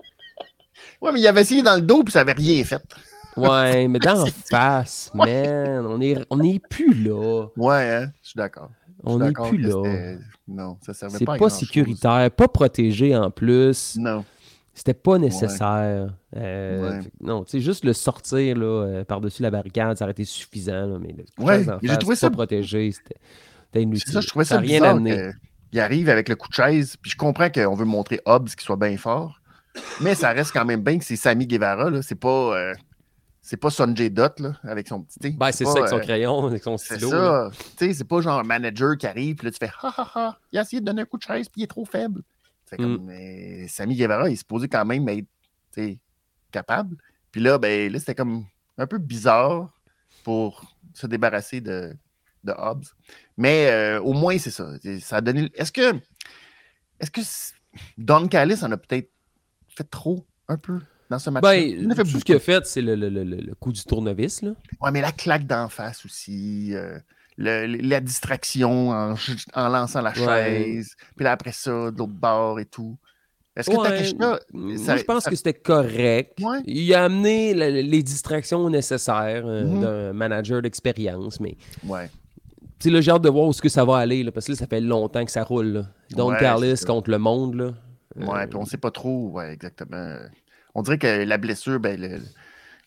Ouais, mais il avait essayé dans le dos puis ça avait rien fait. Ouais, mais dans face, man, on est, on est plus là. Ouais, hein? je suis d'accord. On n'est plus là. Non, ça servait pas. C'est pas sécuritaire, pas protégé en plus. Non. C'était pas nécessaire. Euh, non, tu sais, juste le sortir là, euh, par-dessus la barricade, ça aurait été suffisant. Là, mais ouais, j'ai trouvé ça protégé, c'était inutile. Ça, je trouvais ça, bizarre il arrive avec le coup de chaise, puis je comprends qu'on veut montrer Hobbs qui soit bien fort, mais ça reste quand même bien que c'est Sammy Guevara, c'est pas... Euh, c'est pas Sonjay Dot là, avec son petit. Ben, c'est ça, avec son euh, crayon, avec son stylo. C'est ça. Tu sais, c'est pas genre un manager qui arrive, puis là, tu fais ha ha ha, il a essayé de donner un coup de chaise, puis il est trop faible. Comme, mm. Guevara, il se posait quand même être capable. Puis là, ben, là, c'était comme un peu bizarre pour se débarrasser de, de Hobbs. Mais euh, au moins, c'est ça. Ça a donné. Est-ce que. Est-ce que Don Callis en a peut-être fait trop, un peu? dans ce match. Ben, tout ce qu'il a fait, c'est le, le, le, le, coup du tournevis. Là. Ouais, mais la claque d'en face aussi. Euh, la distraction en, en, lançant la chaise. Puis là, après ça, de l'autre bord et tout. Est-ce que Takeshita. Moi, je pense que c'était correct. Il a amené les distractions nécessaires euh, mm-hmm. d'un manager d'expérience, mais. Ouais. Tu sais, j'ai hâte de voir où ce que ça va aller, là, parce que là, ça fait longtemps que ça roule. Là. Don Carlis contre le monde. Là. Ouais, puis on sait pas trop, ouais, exactement. On dirait que la blessure, ben,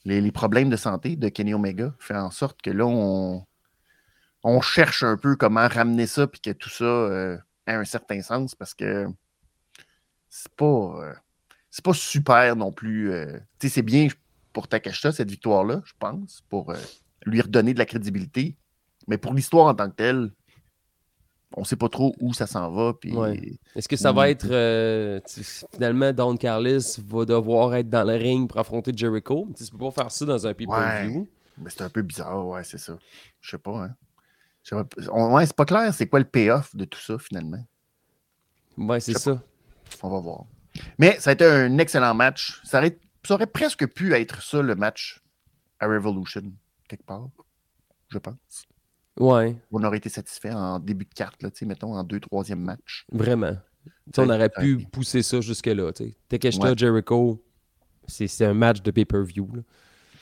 les, problèmes de santé de Kenny Omega fait en sorte que là, on, on cherche un peu comment ramener ça, puis que tout ça euh, ait un certain sens, parce que c'est pas, euh, c'est pas super non plus. Euh, tu sais, c'est bien pour Takashita, cette victoire-là, je pense, pour lui redonner de la crédibilité. Mais pour l'histoire en tant que telle, on ne sait pas trop où ça s'en va. Puis... Est-ce que ça va être finalement Don Carlis va devoir être dans le ring pour affronter Jericho? Tu peux pas faire ça dans un pay-per-view. Mais c'est un peu bizarre, ouais, c'est ça. Je sais pas, hein. Ouais, c'est pas clair, c'est quoi le payoff de tout ça finalement? Ouais, c'est ça. On va voir. Mais ça a été un excellent match. Ça aurait, presque pu être ça, le match à Revolution, quelque part, je pense. Ouais. On aurait été satisfait en début de carte, là, mettons, en deux, troisième match. Vraiment. on aurait pu pousser ça jusque-là. Takeshita, Jericho, c'est un match de pay-per-view.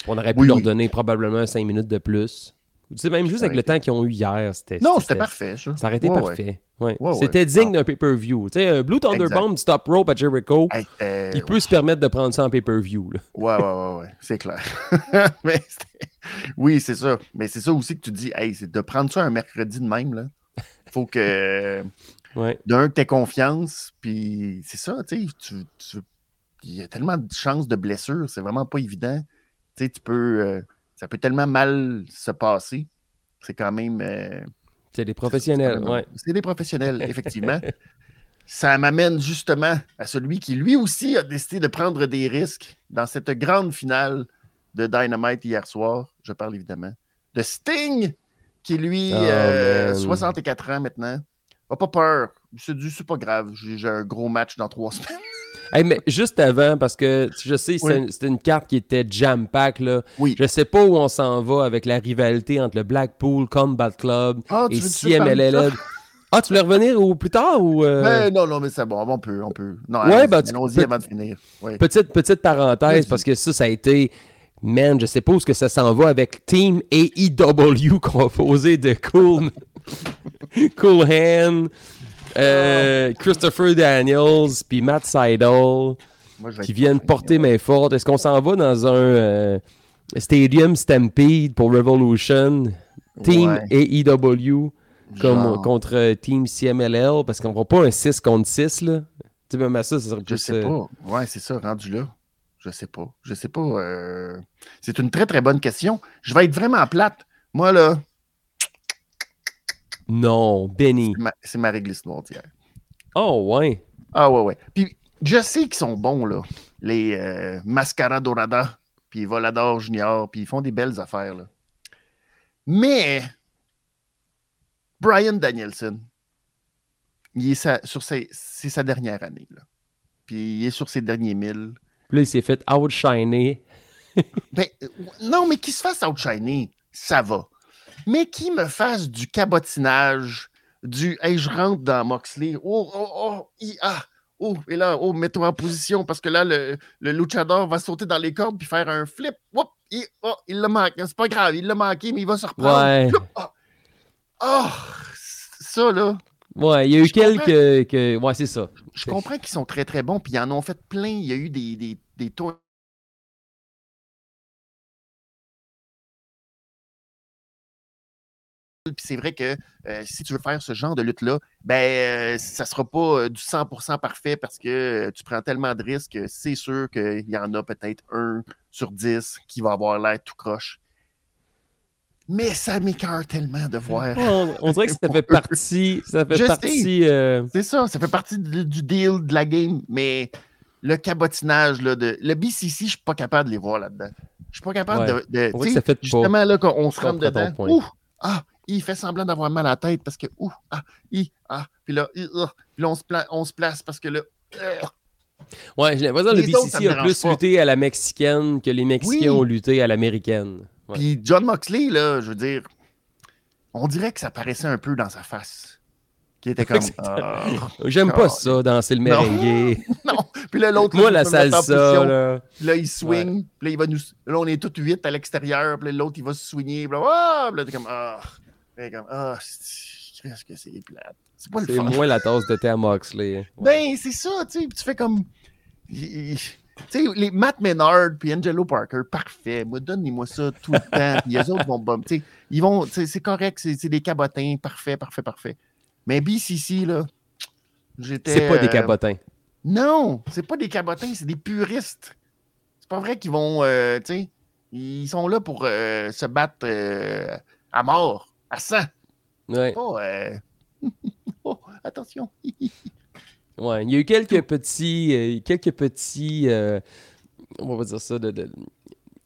On aurait pu leur donner probablement cinq minutes de plus. Tu sais, même juste avec le temps qu'ils ont eu hier, c'était. Non, c'était parfait, ça. Ça aurait été parfait. Ouais. c'était digne d'un pay-per-view. Tu sais, un Blue Thunderbomb du top rope à Jericho, il peut se permettre de prendre ça en pay-per-view. Ouais, ouais, ouais, ouais. C'est clair. Mais oui, c'est ça. Mais c'est ça aussi que tu dis, hey, c'est de prendre ça un mercredi de même, là. Faut que. D'un, que tu confiance, puis c'est ça, tu sais, tu, il y a tellement de chances de blessures, c'est vraiment pas évident. Tu sais, tu peux. Euh, ça peut tellement mal se passer. C'est quand même. Euh, c'est des professionnels, ouais. C'est des professionnels, effectivement. ça m'amène justement à celui qui, lui aussi, a décidé de prendre des risques dans cette grande finale de Dynamite hier soir. Je parle évidemment de Sting, qui lui, 64 euh, ans maintenant. n'a pas peur. C'est pas grave. J'ai un gros match dans trois semaines mais juste avant, parce que je sais, c'était une carte qui était jam-pack. Là. Oui. Je sais pas où on s'en va avec la rivalité entre le Blackpool Combat Club ah, et CMLL. Ah, tu voulais revenir ou plus tard ou euh? ben, non, non, mais c'est bon, on peut, on peut. Non, ouais, ben, allons-y avant de finir. Petite, petite parenthèse, parce que ça, ça a été. Man, je sais pas où ce que ça s'en va avec Team AEW composé de Cool, cool Hand, euh, Christopher Daniels, puis Matt Seidel, qui viennent porter main forte. Est-ce qu'on s'en va dans un euh, Stadium Stampede pour Revolution, Team AEW comme, contre Team CMLL? Parce qu'on ne va pas un 6 contre 6, là. Tu sais, même ça, ça serait Je sais euh, pas. Ouais, c'est ça, rendu là. Je sais pas. Je sais pas. C'est une très, très bonne question. Je vais être vraiment plate. Moi, là, non, Benny. C'est ma, réglisse noire d'hier. Oh, ouais. Ah, ouais, ouais. Puis, je sais qu'ils sont bons, là. Les euh, Mascara Dorada, puis Volador Junior, puis ils font des belles affaires, là. Mais, Brian Danielson, il est sur c'est sa dernière année, là. Puis, il est sur ses derniers mille. Puis là, il s'est fait outshiner. ben, non, mais qu'il se fasse outshiner, ça va mais qui me fasse du cabotinage, du hey, je rentre dans Moxley, oh, oh, oh, ah, oh, et là, oh, mets-toi en position parce que là, le, le luchador va sauter dans les cordes puis faire un flip. Oh, il l'a manqué, c'est pas grave, il l'a manqué, mais il va se reprendre. Ouais. Oh, ça là. Ouais, il y a eu quelques. Que... Ouais, c'est ça. Je comprends qu'ils sont très très bons, puis ils en ont fait plein. Il y a eu des, des, des tours c'est vrai que euh, si tu veux faire ce genre de lutte-là, ben, euh, ça ne sera pas euh, du 100% parfait parce que tu prends tellement de risques, c'est sûr qu'il y en a peut-être un sur dix qui va avoir l'air tout croche. Mais ça m'écœure tellement de voir. On, dirait que ça fait partie. Ça fait partie. C'est ça, ça fait partie du, deal de la game. Mais le cabotinage, là, de, le BCC, je ne suis pas capable de les voir là-dedans. Je suis pas capable de. justement, là, quand on se rentre dedans. Ouh, ah, il fait semblant d'avoir mal à la tête parce que, ouh, ah, i, ah, puis là, ah, puis là on, se on, se place parce que là, Ouais, j'ai l'impression que le autres, BCC a plus pas. lutté à l'américaine que les Mexicains Oui. ont lutté à l'américaine. Ouais. Puis John Moxley, là, je veux dire, on dirait que ça paraissait un peu dans sa face. Qui était comme. Ah, J'aime pas Ah, ça, danser le merengue. non. Puis là, l'autre. Moi, là, la salsa, là. Puis là, il swing. Puis là, il va nous. Là, on est tous huit à l'extérieur. Puis là, l'autre, il va se swinguer. Puis là, ah! Puis là, t'es comme. Ah! Puis là, comme. Ah! c'est- Qu'est-ce que c'est plate? C'est pas le C'est moins la tasse de thé à Moxley. Ouais. Ben, c'est ça, tu sais. Tu fais comme. Tu sais, les Matt Menard puis Angelo Parker, parfait. Moi, donnez-moi ça tout le temps. Puis les autres vont bum. Tu sais, ils vont. C'est correct, c'est des cabotins. Parfait, parfait, parfait. Mais BCC, là. J'étais. C'est pas des euh, cabotins. Non, c'est pas des cabotins, c'est des puristes. C'est pas vrai qu'ils vont, euh, tu sais, ils sont là pour euh, se battre à mort, à sang. Ouais. Oh, euh, oh, attention. Ouais, il y a eu quelques petits, euh, quelques petits, euh, on va dire ça, de, de-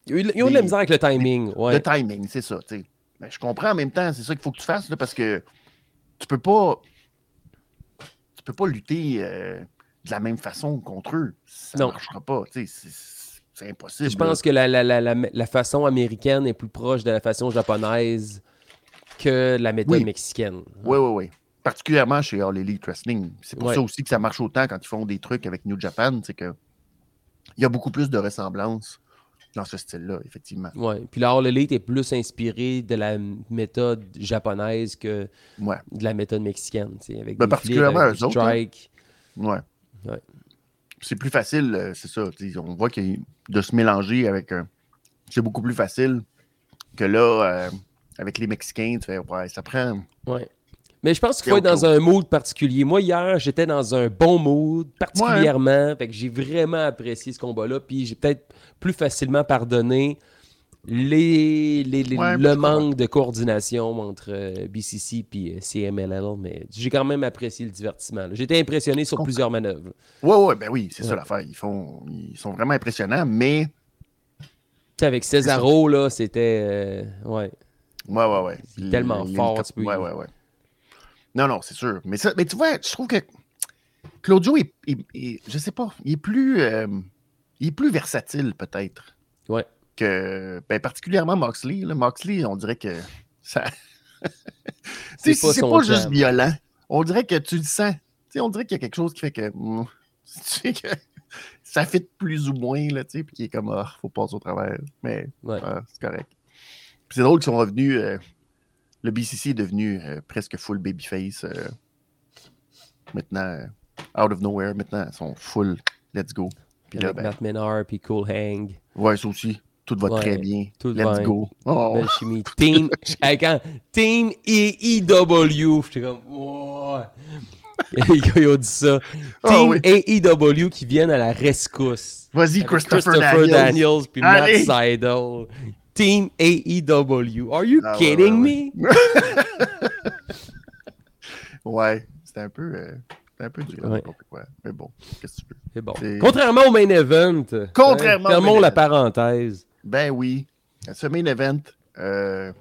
ils ont eu- de la misère avec le timing. Ouais. Le timing, c'est ça. Ben, je comprends en même temps, c'est ça qu'il faut que tu fasses, là, parce que tu peux pas, tu peux pas lutter euh, de la même façon contre eux. Ça Non. marchera pas, c'est- impossible. Je pense que la, la, la, la façon américaine est plus proche de la façon japonaise que la méthode Oui. mexicaine. Oui, oui, oui. Particulièrement chez All Elite Wrestling. C'est pour Ouais. ça aussi que ça marche autant quand ils font des trucs avec New Japan. C'est que il y a beaucoup plus de ressemblances dans ce style-là, effectivement. Ouais. Puis la All Elite est plus inspirée de la méthode japonaise que Ouais. de la méthode mexicaine. Avec Ben, des particulièrement avec eux autres, hein. strikes. Ouais. Ouais. C'est plus facile, euh, c'est ça. On voit que de se mélanger avec un. C'est beaucoup plus facile que là, euh, avec les Mexicains, tu fais, ouais, ça prend. Ouais. Mais je pense qu'il faut être dans un mood particulier. Moi, hier, j'étais dans un bon mood, particulièrement. Fait que j'ai vraiment apprécié ce combat-là. Puis j'ai peut-être plus facilement pardonné les, les- les- Ouais, le manque de coordination entre BCC et CMLL. Mais j'ai quand même apprécié le divertissement. été impressionné sur plusieurs manœuvres. Ouais, ouais, ben oui, c'est ça l'affaire. Ils, font... Ils sont vraiment impressionnants, mais. Avec Cesaro, là, c'était. euh, ouais. Ouais, ouais, ouais. C'est Il- tellement fort, il- tu peux y- Ouais, ouais, ouais. Non, non, c'est sûr. Mais, ça, mais tu vois, je trouve que Claudio est, est- est- je sais pas, il est plus, euh, il est plus versatile peut-être Ouais. que, ben, particulièrement Moxley. Là. Moxley, on dirait que ça, C'est pas pas juste violent. On dirait que tu le sens. Tu sais, on dirait qu'il y a quelque chose qui fait que, hmm, tu sais que ça fit plus ou moins là, tu sais, puis qui est comme, ah, faut passer au travers. Mais Ouais. ah, c'est correct. C'est drôle qu'ils sont revenus. euh, le BCC est devenu euh, presque full babyface. euh, maintenant, out of nowhere, maintenant, ils sont full let's go. Puis là, ben, Matt Menard puis Cool Hang. ouais, ça aussi, tout va Ouais, très bien. tout let's bien. go. Oh, Belle chimie. Team, quand, Team AEW, j'étais comme, wow. Ils ont dit ça. Ah Team oui. AEW qui viennent à la rescousse. Vas-y, Avec Christopher, Daniels. Daniels puis Allez. Matt Seidel. Team AEW. Are you Ah ouais, kidding ouais, me? Ouais, c'était un peu, euh, c'était un peu dur. Mais bon, qu'est-ce que tu veux? C'est bon. Contrairement au main event. Contrairement hein, au fermons main la event. parenthèse. Ben oui, ce main event euh,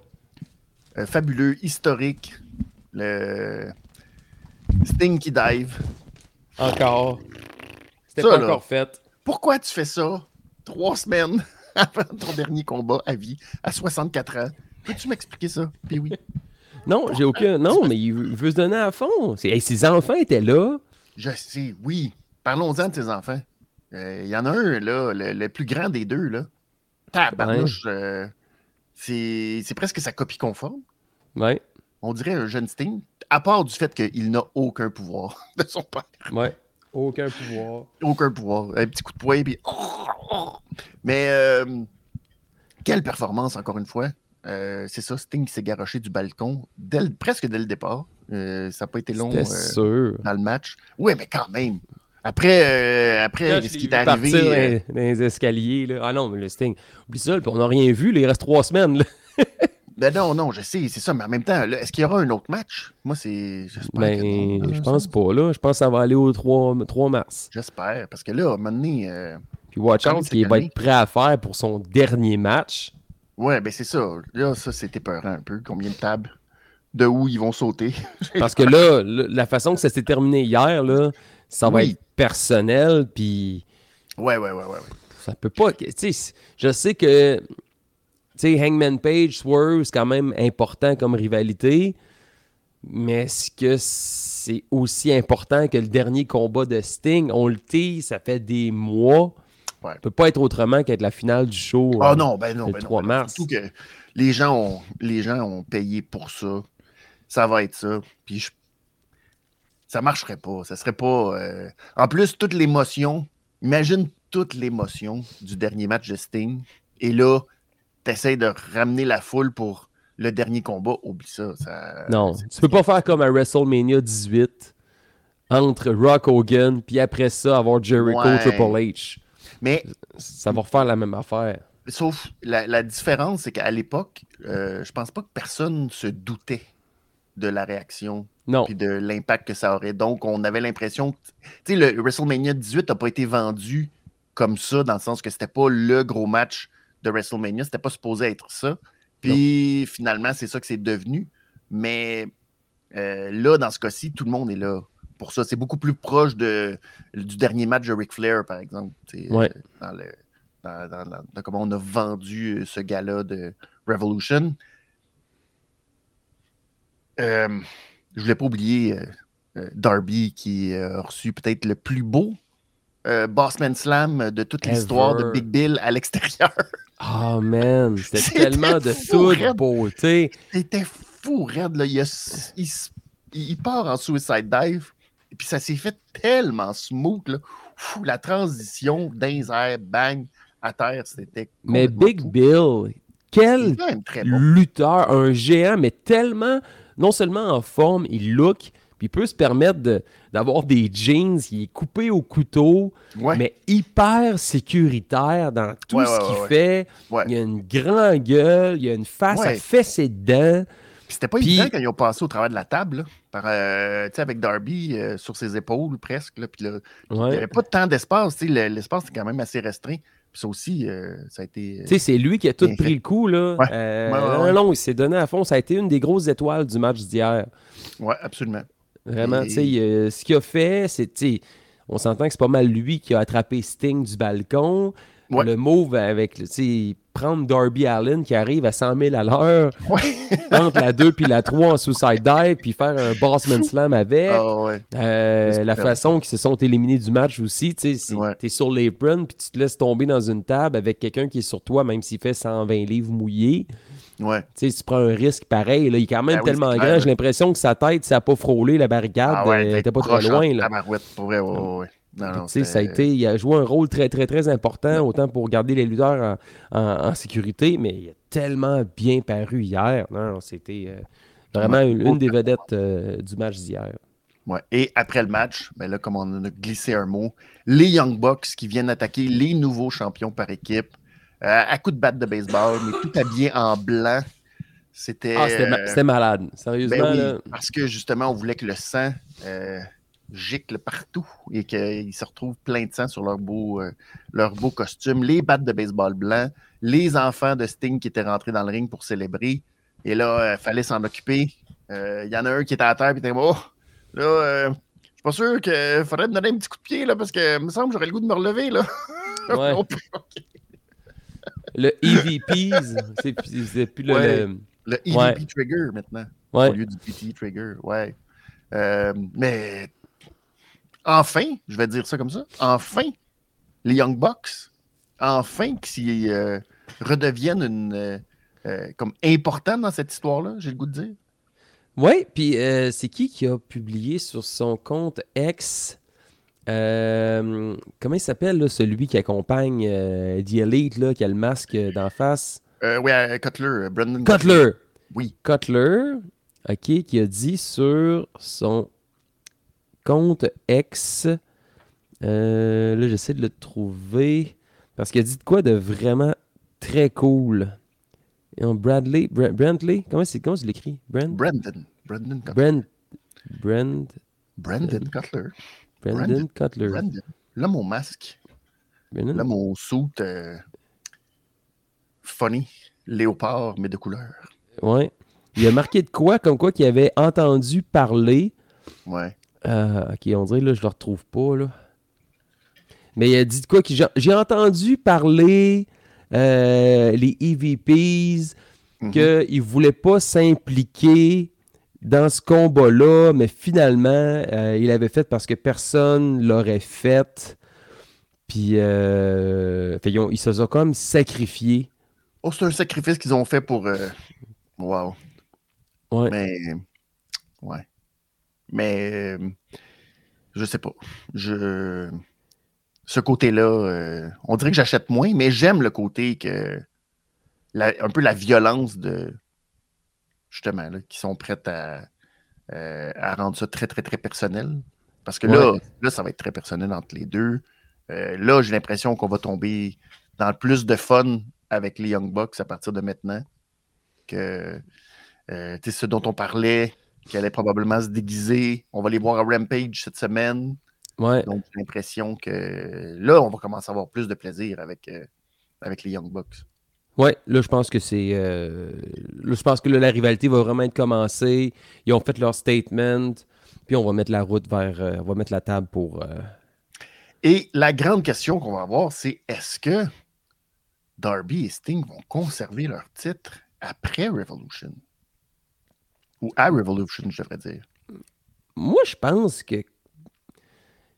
euh, fabuleux, historique, le Sting qui dive. Encore. C'était pas là. encore fait. Pourquoi tu fais ça trois semaines? Avant ton dernier combat à vie, à 64 ans? Peux-tu m'expliquer ça? Puis oui. Non, j'ai aucun. Non, mais il veut, se donner à fond. Hey, ses enfants étaient là. Je sais, oui. Parlons-en de tes enfants. Euh, Il y en a un, là, le, le plus grand des deux, là. Tabarnouche, euh, c'est c'est presque sa copie conforme. Ouais, On dirait un jeune Sting, à part du fait qu'il n'a aucun pouvoir de son père. ouais. Aucun pouvoir. Aucun pouvoir. Un petit coup de poing, puis. Mais euh, quelle performance, encore une fois. Euh, c'est ça, Sting qui s'est garoché du balcon dès le- presque dès le départ. Euh, ça n'a pas été long euh, sûr. dans le match. Oui, mais quand même. Après, euh, après ce qui est arrivé. partir euh, dans, dans les escaliers. Là. Ah non, mais le Sting. Oublie ça, puis on n'a rien vu. là, il reste trois semaines. Là. ben non, non, je sais, c'est ça. Mais en même temps, est-ce qu'il y aura un autre match? Moi, c'est. J'espère. Ben, que je pense pas. là. Je pense que ça va aller au 3, 3 mars. J'espère. Parce que là, à un moment donné. euh, Puis Watch Out, cette qui va être prêt à faire pour son dernier match. Ouais, ben c'est ça. Là, ça, c'était peurant un peu. Combien de tables? De où ils vont sauter? Parce que là, la façon que ça s'est terminé hier, là, ça va Oui. être personnel, puis Ouais, ouais, ouais, ouais. ouais. ça peut pas. tu sais, je sais que sais, Hangman Page, Swerve, c'est quand même important comme rivalité, mais est-ce que c'est aussi important que le dernier combat de Sting? On le tease, ça fait des mois. Ouais. Ça peut pas être autrement qu'être la finale du show. Ah euh, non, ben non, le ben non, 3 ben non. mars. Surtout que les gens, ont, les gens ont payé pour ça. Ça va être ça. Puis je- ça marcherait pas. Ça serait pas. euh, En plus, toute l'émotion. Imagine toute l'émotion du dernier match de Sting. Et là, tu essaies de ramener la foule pour le dernier combat. Oublie ça. ça Non, tu peux pas faire comme à WrestleMania 18 entre Rock Hogan, puis après ça, avoir Jericho, Ouais. Triple H. Mais Ça va refaire la même affaire. Sauf la, la différence, c'est qu'à l'époque, euh, je pense pas que personne se doutait de la réaction Non. et de l'impact que ça aurait. Donc, on avait l'impression que, tu sais, le WrestleMania 18 n'a pas été vendu comme ça, dans le sens que c'était pas le gros match de WrestleMania, c'était pas supposé être ça. Puis finalement, c'est ça que c'est devenu. Mais euh, là, dans ce cas-ci, tout le monde est là pour ça. C'est beaucoup plus proche de, du dernier match de Ric Flair, par exemple. Ouais. euh, dans, le, dans, dans- dans- dans comment on a vendu euh, ce gala de Revolution. Euh, je voulais pas oublier Darby qui a reçu peut-être le plus beau Bossman Slam de toute l'histoire de. Big Bill à l'extérieur. Oh man, c'était tellement de toute beauté. C'était fou. Là. Il, a il part en suicide dive, et puis ça s'est fait tellement smooth. Là. Fou, la transition d'un air, bang, à terre, c'était. Mais Big fou. Bill, quel bon. lutteur, un géant, mais tellement, non seulement en forme, il look, puis il peut se permettre de- d'avoir des jeans, il est coupé au couteau, Ouais, mais hyper sécuritaire dans tout Ouais, ce qu'il fait. Il a une grande gueule, il a une face à fesser dedans. Puis C'était pas évident quand ils ont passé au travers de la table, là, par, euh, avec Darby euh, sur ses épaules presque. Là, puis là, il n'y avait pas temps d'espace. L'espace était quand même assez restreint. Puis ça aussi, euh, ça a été. Tu sais, c'est lui qui a tout pris fait. le coup, là. Ouais. Ouais, ouais, non, ouais. non, il s'est donné à fond. Ça a été une des grosses étoiles du match d'hier. Ouais, absolument. Vraiment, Et- tu sais, euh, ce qu'il a fait, c'est, tu sais, on s'entend que c'est pas mal lui qui a attrapé Sting du balcon. Ouais. Le move avec, tu sais, prendre Darby Allen qui arrive à 100 000 à l'heure, Ouais. entre la 2 puis la 3 en suicide dive, puis faire un Bossman Slam avec. Ah ouais. Euh, la façon qu'ils se sont éliminés du match aussi, tu sais, Ouais. t'es sur l'apron puis tu te laisses tomber dans une table avec quelqu'un qui est sur toi, même s'il fait 120 livres mouillés, Ouais. tu sais, si tu prends un risque pareil, là, il est quand même Ben tellement grand, j'ai l'impression que sa tête, ça n'a pas frôlé la barricade, Ah ouais, euh, t'es était pas trop loin. Là. tabarouette, pour vrai, ouais, ouais, ouais. Non, Puis, non, tu sais, ça a c'était- été, il a joué un rôle très, très, très important, autant pour garder les lutteurs en, en- en sécurité, mais il a tellement bien paru hier. Non, c'était euh, vraiment une, une des vedettes euh, du match d'hier. Ouais. Et après le match, ben là, comme on a glissé un mot, les Young Bucks qui viennent attaquer les nouveaux champions par équipe euh, à coups de batte de baseball, mais tout habillé en blanc. C'était. Ah, c'était ma- euh, c'était malade. Sérieusement, ben oui, là. parce que justement, on voulait que le sang euh, gicle partout et qu'ils se retrouvent plein de sang sur leur beau, euh, leur beau costume. Les battes de baseball blanc, les enfants de Sting qui étaient rentrés dans le ring pour célébrer. Et là, il fallait s'en occuper. Euh, Il y en a un qui était à terre et était Oh, là, euh, je suis pas sûr qu'il faudrait me donner un petit coup de pied là, parce que me semble que j'aurais le goût de me relever. Là. Ouais. Le EVPs, c'est plus le. Ouais. le- le EVP Ouais. Trigger maintenant. ouais. au lieu du PT Trigger. Ouais. Euh, mais enfin, je vais dire ça comme ça, enfin, les Young Bucks, enfin, qui euh, redeviennent une, euh, euh, comme important dans cette histoire-là, j'ai le goût de dire. Ouais, puis euh, c'est qui qui a publié sur son compte X? Euh, comment il s'appelle, là, celui qui accompagne euh, The Elite, là, qui a le masque euh, d'en face? Euh, oui, Cutler, Brendan Cutler! Oui. Cutler, OK, qui a dit sur son compte X, euh, là, j'essaie de le trouver, parce qu'il a dit de quoi de vraiment très cool. Bradley, Bra- Brantley, comment c'est comment tu l'écris? Brand, Brandon. Brandon Cutler. Brand, Brand, Brandon Cutler. Brandon Cutler. Brandon. L'homme au masque. L'homme au suit euh, funny. Léopard, mais de couleur. Ouais. Il a marqué de quoi, comme quoi qu'il avait entendu parler Ouais. Euh, ok, on dirait, là, je le retrouve pas, là. Mais il a dit de quoi? qu'il- J'ai entendu parler, euh, les EVPs, Mhm. qu'ils ne voulaient pas s'impliquer dans ce combat-là, mais finalement, euh, il l'avait fait parce que personne l'aurait fait. Puis, euh, fait, ils, ont- ils se sont comme sacrifiés. Oh, c'est un sacrifice qu'ils ont fait pour. euh, Wow. Ouais. Mais. Ouais. Mais. euh, Je sais pas. Je. Ce côté-là, euh, on dirait que j'achète moins, mais j'aime le côté que. la- un peu la violence de. Justement, là, qui sont prêtes à, euh, à rendre ça très, très, très personnel. Parce que là, Ouais. là, ça va être très personnel entre les deux. Euh, là, j'ai l'impression qu'on va tomber dans le plus de fun avec les Young Bucks à partir de maintenant. Que euh, ce dont on parlait, qui allait probablement se déguiser. On va les voir à Rampage cette semaine. Ouais. Donc, j'ai l'impression que là, on va commencer à avoir plus de plaisir avec, euh, avec les Young Bucks. Ouais, là, je pense que c'est. euh, là, je pense que là, la rivalité va vraiment être commencée. Ils ont fait leur statement. Puis on va mettre la route vers. euh, on va mettre la table pour. euh, Et la grande question qu'on va avoir, c'est est-ce que Darby et Sting vont conserver leur titre après Revolution? Ou à Revolution, je devrais dire. Moi, je pense que.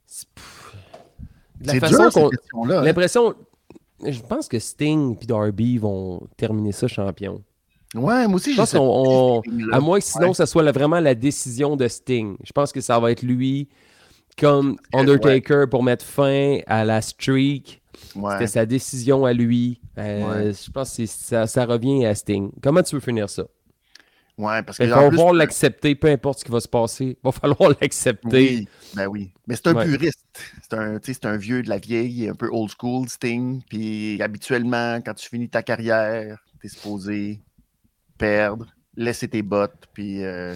c'est- dur, cette question-là. hein? Je pense que Sting et Darby vont terminer ça champion. Ouais, moi aussi, Je pense qu'on. on-. À moins que sinon, Ouais. ça soit la- vraiment la décision de Sting. Je pense que ça va être lui comme Undertaker pour mettre fin à la streak. Ouais. C'était sa décision à lui. Euh. Je pense que ça revient à Sting. Comment tu veux finir ça? Ouais, parce que Il va falloir l'accepter, peu importe ce qui va se passer. Il va falloir l'accepter. Oui, ben oui. Mais c'est un Ouais. puriste. C'est un, un vieux de la vieille, un peu old school, Sting. Puis habituellement, quand tu finis ta carrière, tu es supposé perdre, laisser tes bottes, puis euh,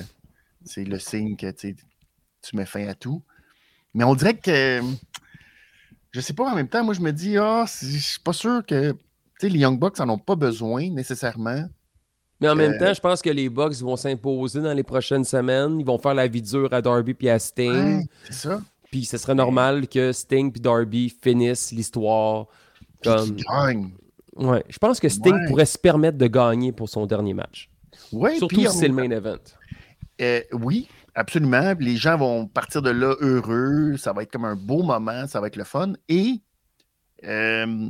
c'est le signe que tu mets fin à tout. Mais on dirait que, je sais pas, en même temps, moi je me dis, ah, c'est- je suis pas sûr que les Young Bucks en ont pas besoin nécessairement. Mais en même Euh, temps, je pense que les Bucks vont s'imposer dans les prochaines semaines. Ils vont faire la vie dure à Darby puis à Sting. Ouais, c'est ça. Puis ce serait normal que Sting puis Darby finissent l'histoire. Comme... gagnent. Ouais, je pense que Sting Ouais. pourrait se permettre de gagner pour son dernier match. Ouais, Surtout si c'est le main event. Euh, oui, absolument. Les gens vont partir de là heureux. Ça va être comme un beau moment. Ça va être le fun. Et, euh,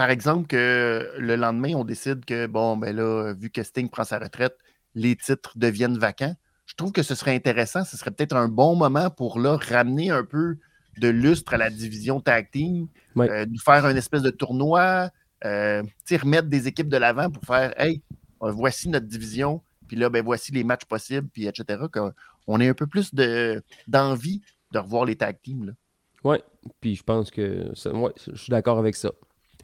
par exemple, que le lendemain, on décide que, bon, ben là, vu que Sting prend sa retraite, les titres deviennent vacants. Je trouve que ce serait intéressant. Ce serait peut-être un bon moment pour là ramener un peu de lustre à la division tag team, euh, nous faire un espèce de tournoi, euh, remettre des équipes de l'avant pour faire, hey, euh, voici notre division, puis là, ben voici les matchs possibles, puis etc. qu'on- On ait un peu plus de- d'envie de, revoir les tag teams. Ouais, puis je pense que. ça- ouais, je suis d'accord avec ça.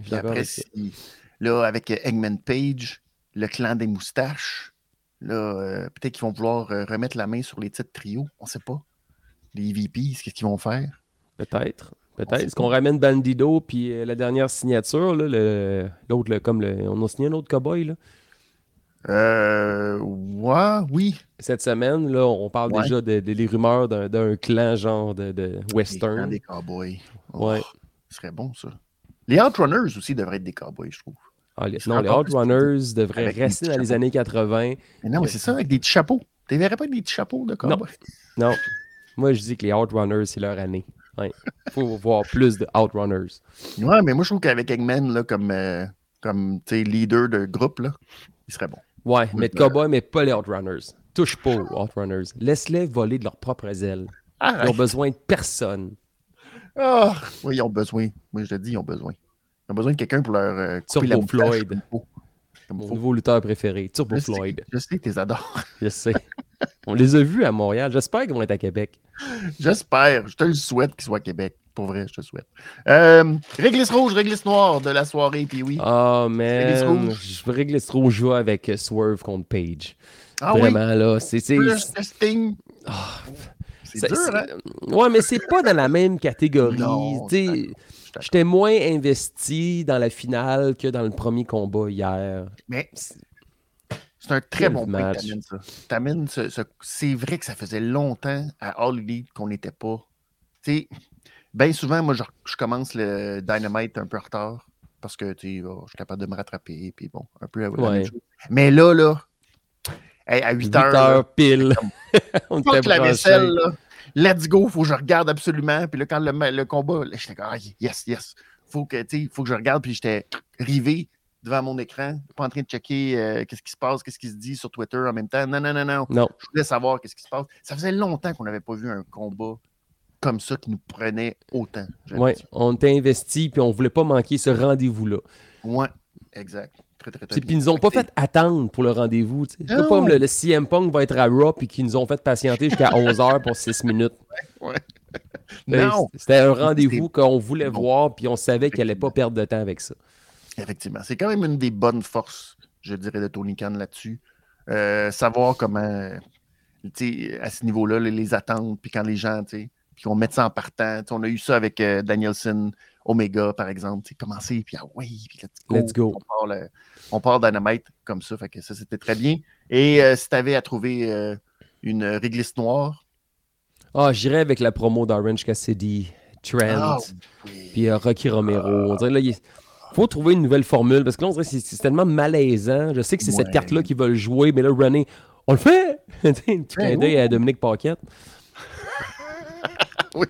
Puis après, si- là, avec euh, Eggman Page, le clan des moustaches, là, euh, peut-être qu'ils vont vouloir euh, remettre la main sur les titres trio. On ne sait pas. Les EVP, qu'est-ce qu'ils vont faire? Peut-être. Peut-être. Est-ce qu'on ramène Bandido puis euh, la dernière signature, le- l'autre, le- comme le, on a signé un autre cowboy là, Euh, ouais, oui. cette semaine. Là, on parle Ouais. déjà de, de- des rumeurs d'un, d'un clan genre de, de western. des cowboys. Oh, Ouais. Ce serait bon, ça. Les Outrunners aussi devraient être des cowboys, je trouve. Ah, les- non, les Outrunners devraient rester dans les années 80. Mais non, mais c'est ça, avec des petits chapeaux. Tu ne verrais pas avec des petits chapeaux de cowboys? Non. Moi, je dis que les Outrunners, c'est leur année. Il faut voir plus de Outrunners. Ouais, mais moi, je trouve qu'avec Eggman, là, comme, euh, comme leader de groupe, là, il serait bon. Ouais, Oui, mais de cowboy, mais pas les Outrunners. Touche pas aux Outrunners. Laisse-les voler de leurs propres ailes. Ils ont Arrête. besoin de personne. Ah! Oui, ils ont besoin. Moi, je te dis, ils ont besoin. Ils ont besoin de quelqu'un pour leur euh, couper Turbo Floyd. comme Mon nouveau lutteur préféré, Turbo Je sais, Floyd. Je sais, tu les adores. Je sais. On les a vus à Montréal. J'espère qu'ils vont être à Québec. J'espère. Je te le souhaite qu'ils soient à Québec. Pour vrai, je te souhaite. Euh, réglisse rouge, réglisse noire de la soirée, puis oui. Ah, Réglisse man. rouge. Je réglisse trop joie avec Swerve contre Page. ah oui, Vraiment, là. C'est. c'est- plus de Sting. C'est dur, hein? Ouais, mais c'est pas dans la même catégorie. J'étais moins investi dans la finale que dans le premier combat hier. Mais C'est un très Quel bon point match. que t'amènes ça. Ce- C'est vrai que ça faisait longtemps à All Elite qu'on n'était pas. Tu sais, bien souvent, moi, je, je commence le Dynamite un peu en retard parce que, tu oh, je suis capable de me rattraper, puis bon, un peu Ouais. Mais là, là, hey, à 8 8 heures, pile. On était la vaisselle, là. Let's go, faut que je regarde absolument. Puis là, quand le, combat, j'étais comme, ah, yes, yes. Faut que, faut que je regarde. Puis j'étais rivé devant mon écran, pas en train de checker euh, qu'est-ce qui se passe, qu'est-ce qui se dit sur Twitter en même temps. Non, non, non, non. Non. Je voulais savoir qu'est-ce qui se passe. Ça faisait longtemps qu'on n'avait pas vu un combat comme ça qui nous prenait autant. dit. on était investi puis on voulait pas manquer ce rendez-vous-là. Ouais, exact. Très, très, très Puis bien. ils nous ont pas Fait attendre pour le rendez-vous. C'est pas comme le, le CM Punk va être à Raw puis qu'ils nous ont fait patienter jusqu'à 11h pour 6 minutes. Ouais. Non. C'était un rendez-vous qu'on voulait bon. voir puis on savait qu'elle allait pas perdre de temps avec ça. Effectivement. C'est quand même une des bonnes forces, je dirais, de Tony Khan là-dessus. Euh, savoir comment, à ce niveau-là, les, les attentes, puis quand les gens, puis qu'on mette ça en partant. On a eu ça avec euh, Danielson, Omega, par exemple. Commencer, puis ah oui, puis let's go. Let's go. On part, le- on part Dynamite comme ça. Fait que ça, c'était très bien. Et euh, si tu avais à trouver euh, une réglisse noire, Ah, j'irais avec la promo d'Orange Cassidy, Trent, ah, oui. puis euh, Rocky Romero. On dirait là, il faut trouver une nouvelle formule parce que là, on dirait que c'est tellement malaisant. Je sais que c'est cette carte-là qu'ils veulent jouer, mais là, René, on le fait! Un petit clin d'œil oui. à Dominique Paquette. oui.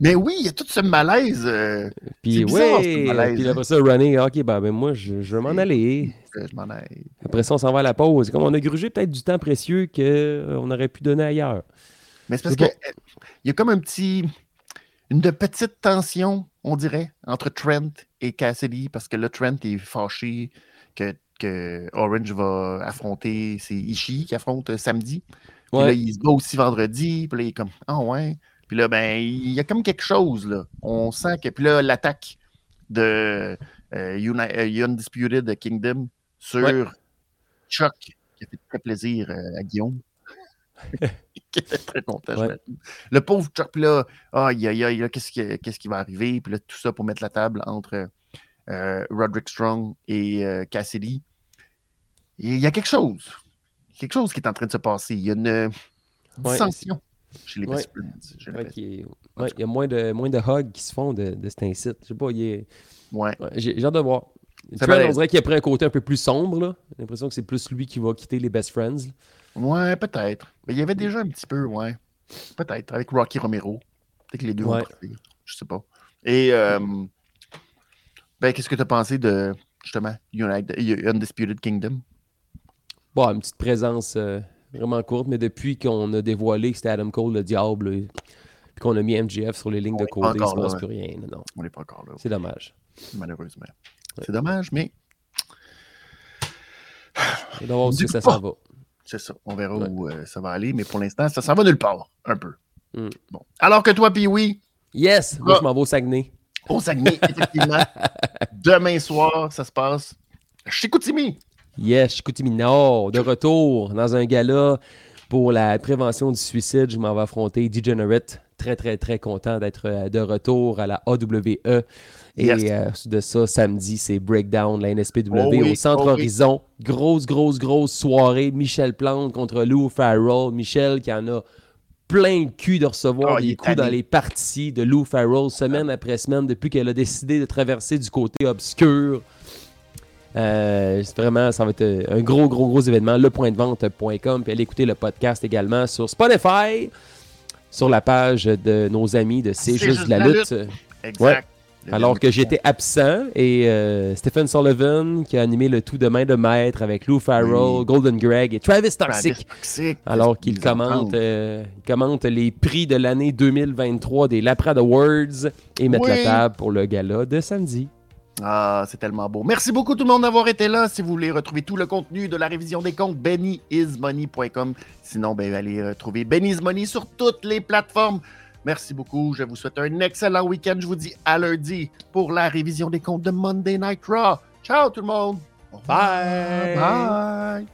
Mais oui, il y a tout ce malaise. euh, Puis bizarre, ce malaise, puis après ça, René, ok, ben, ben moi, je, je vais m'en aller. je m'en aille. Après ça, on s'en va à la pause. Comme on a grugé peut-être du temps précieux qu'on aurait pu donner ailleurs. Mais c'est parce que euh, y a comme un petit. Une de petite tension, on dirait, entre Trent et Cassidy, parce que là, Trent est fâché que, que Orange va affronter. C'est Ishii qui affronte euh, samedi. Puis là, il se bat aussi vendredi. Puis là, il est comme Ah ouais. Puis là, ben, il y a comme quelque chose, là. On sent que. Puis là, l'attaque de euh, Uni- euh, Undisputed Kingdom sur Ouais. Chuck, qui a fait très plaisir euh, à Guillaume. qui était très content. Ouais. Le pauvre Chuck, là, aïe, aïe, aïe, là, qu'est-ce qui, qu'est-ce qui va arriver? Puis là, tout ça pour mettre la table entre euh, Roderick Strong et Cassidy. Il y a quelque chose. Quelque chose qui est en train de se passer. Il y a une Ouais. dissension chez les. Best Friends, Ouais, ouais, il y a moins de, moins de hugs qui se font de, de cet incite. Je sais pas, il est- j'ai hâte de voir. Ça on dirait qu'il a pris un côté un peu plus sombre. J'ai l'impression que c'est plus lui qui va quitter les Best Friends. Ouais, peut-être. Mais il y avait déjà un petit peu, ouais. Peut-être, avec Rocky Romero. Peut-être que les deux Ouais. vont partir. Je sais pas. Et, euh, ben, qu'est-ce que tu as pensé de, justement, United, Undisputed Kingdom? Bon, une petite présence euh, vraiment courte, mais depuis qu'on a dévoilé que c'était Adam Cole le diable, et puis qu'on a mis MGF sur les lignes de On côté, il se encore passe plus rien. Non, On n'est pas encore là, c'est dommage. malheureusement. C'est dommage, mais On va voir où Dis que ça s'en va. c'est ça. On verra Ouais. où euh, ça va aller. Mais pour l'instant, ça s'en va nulle part, un peu. Mm. Bon. Alors que toi, puis oui, Yes! Moi, Ah. je m'en vais au Saguenay. au Saguenay, effectivement, demain soir, ça se passe chez Koutimi. Yes, Chicoutimi Nord, de retour dans un gala pour la prévention du suicide. Je m'en vais affronter Degenerate. Très, très, très content d'être euh, de retour à la AWE. Et Yes. euh, de ça, samedi, c'est Breakdown, la NSPW Oh oui, au Centre oh oui. Horizon. Grosse, grosse, grosse soirée. Michel Plante contre Lou Farrell. Michel qui en a plein le cul de recevoir Ah, il des est coups dans les parties de Lou Farrell, semaine après semaine, depuis qu'elle a décidé de traverser du côté obscur. Euh, c'est vraiment, ça va être euh, un gros, gros, gros événement. Lepointdevente.com. Puis allez écouter le podcast également sur Spotify, sur la page de nos amis de C'est juste de la lutte. Exact. Alors que j'étais absent et euh, Stephen Sullivan qui a animé le tout de main de maître avec Lou Farrell, Oui. Golden Greg et Travis Toxic. Toxic, Alors qu'il commente, euh, commente les prix de l'année 2023 des Laprade Awards et mettre Oui. la table pour le gala de samedi. Ah, c'est tellement beau. Merci beaucoup tout le monde d'avoir été là. Si vous voulez retrouver tout le contenu de la révision des comptes, bennyismoney.com. Sinon, ben, allez retrouver Benny's Money sur toutes les plateformes. Merci beaucoup. Je vous souhaite un excellent week-end. Je vous dis à lundi pour la révision des comptes de Monday Night Raw. Ciao tout le monde. Bye. Bye.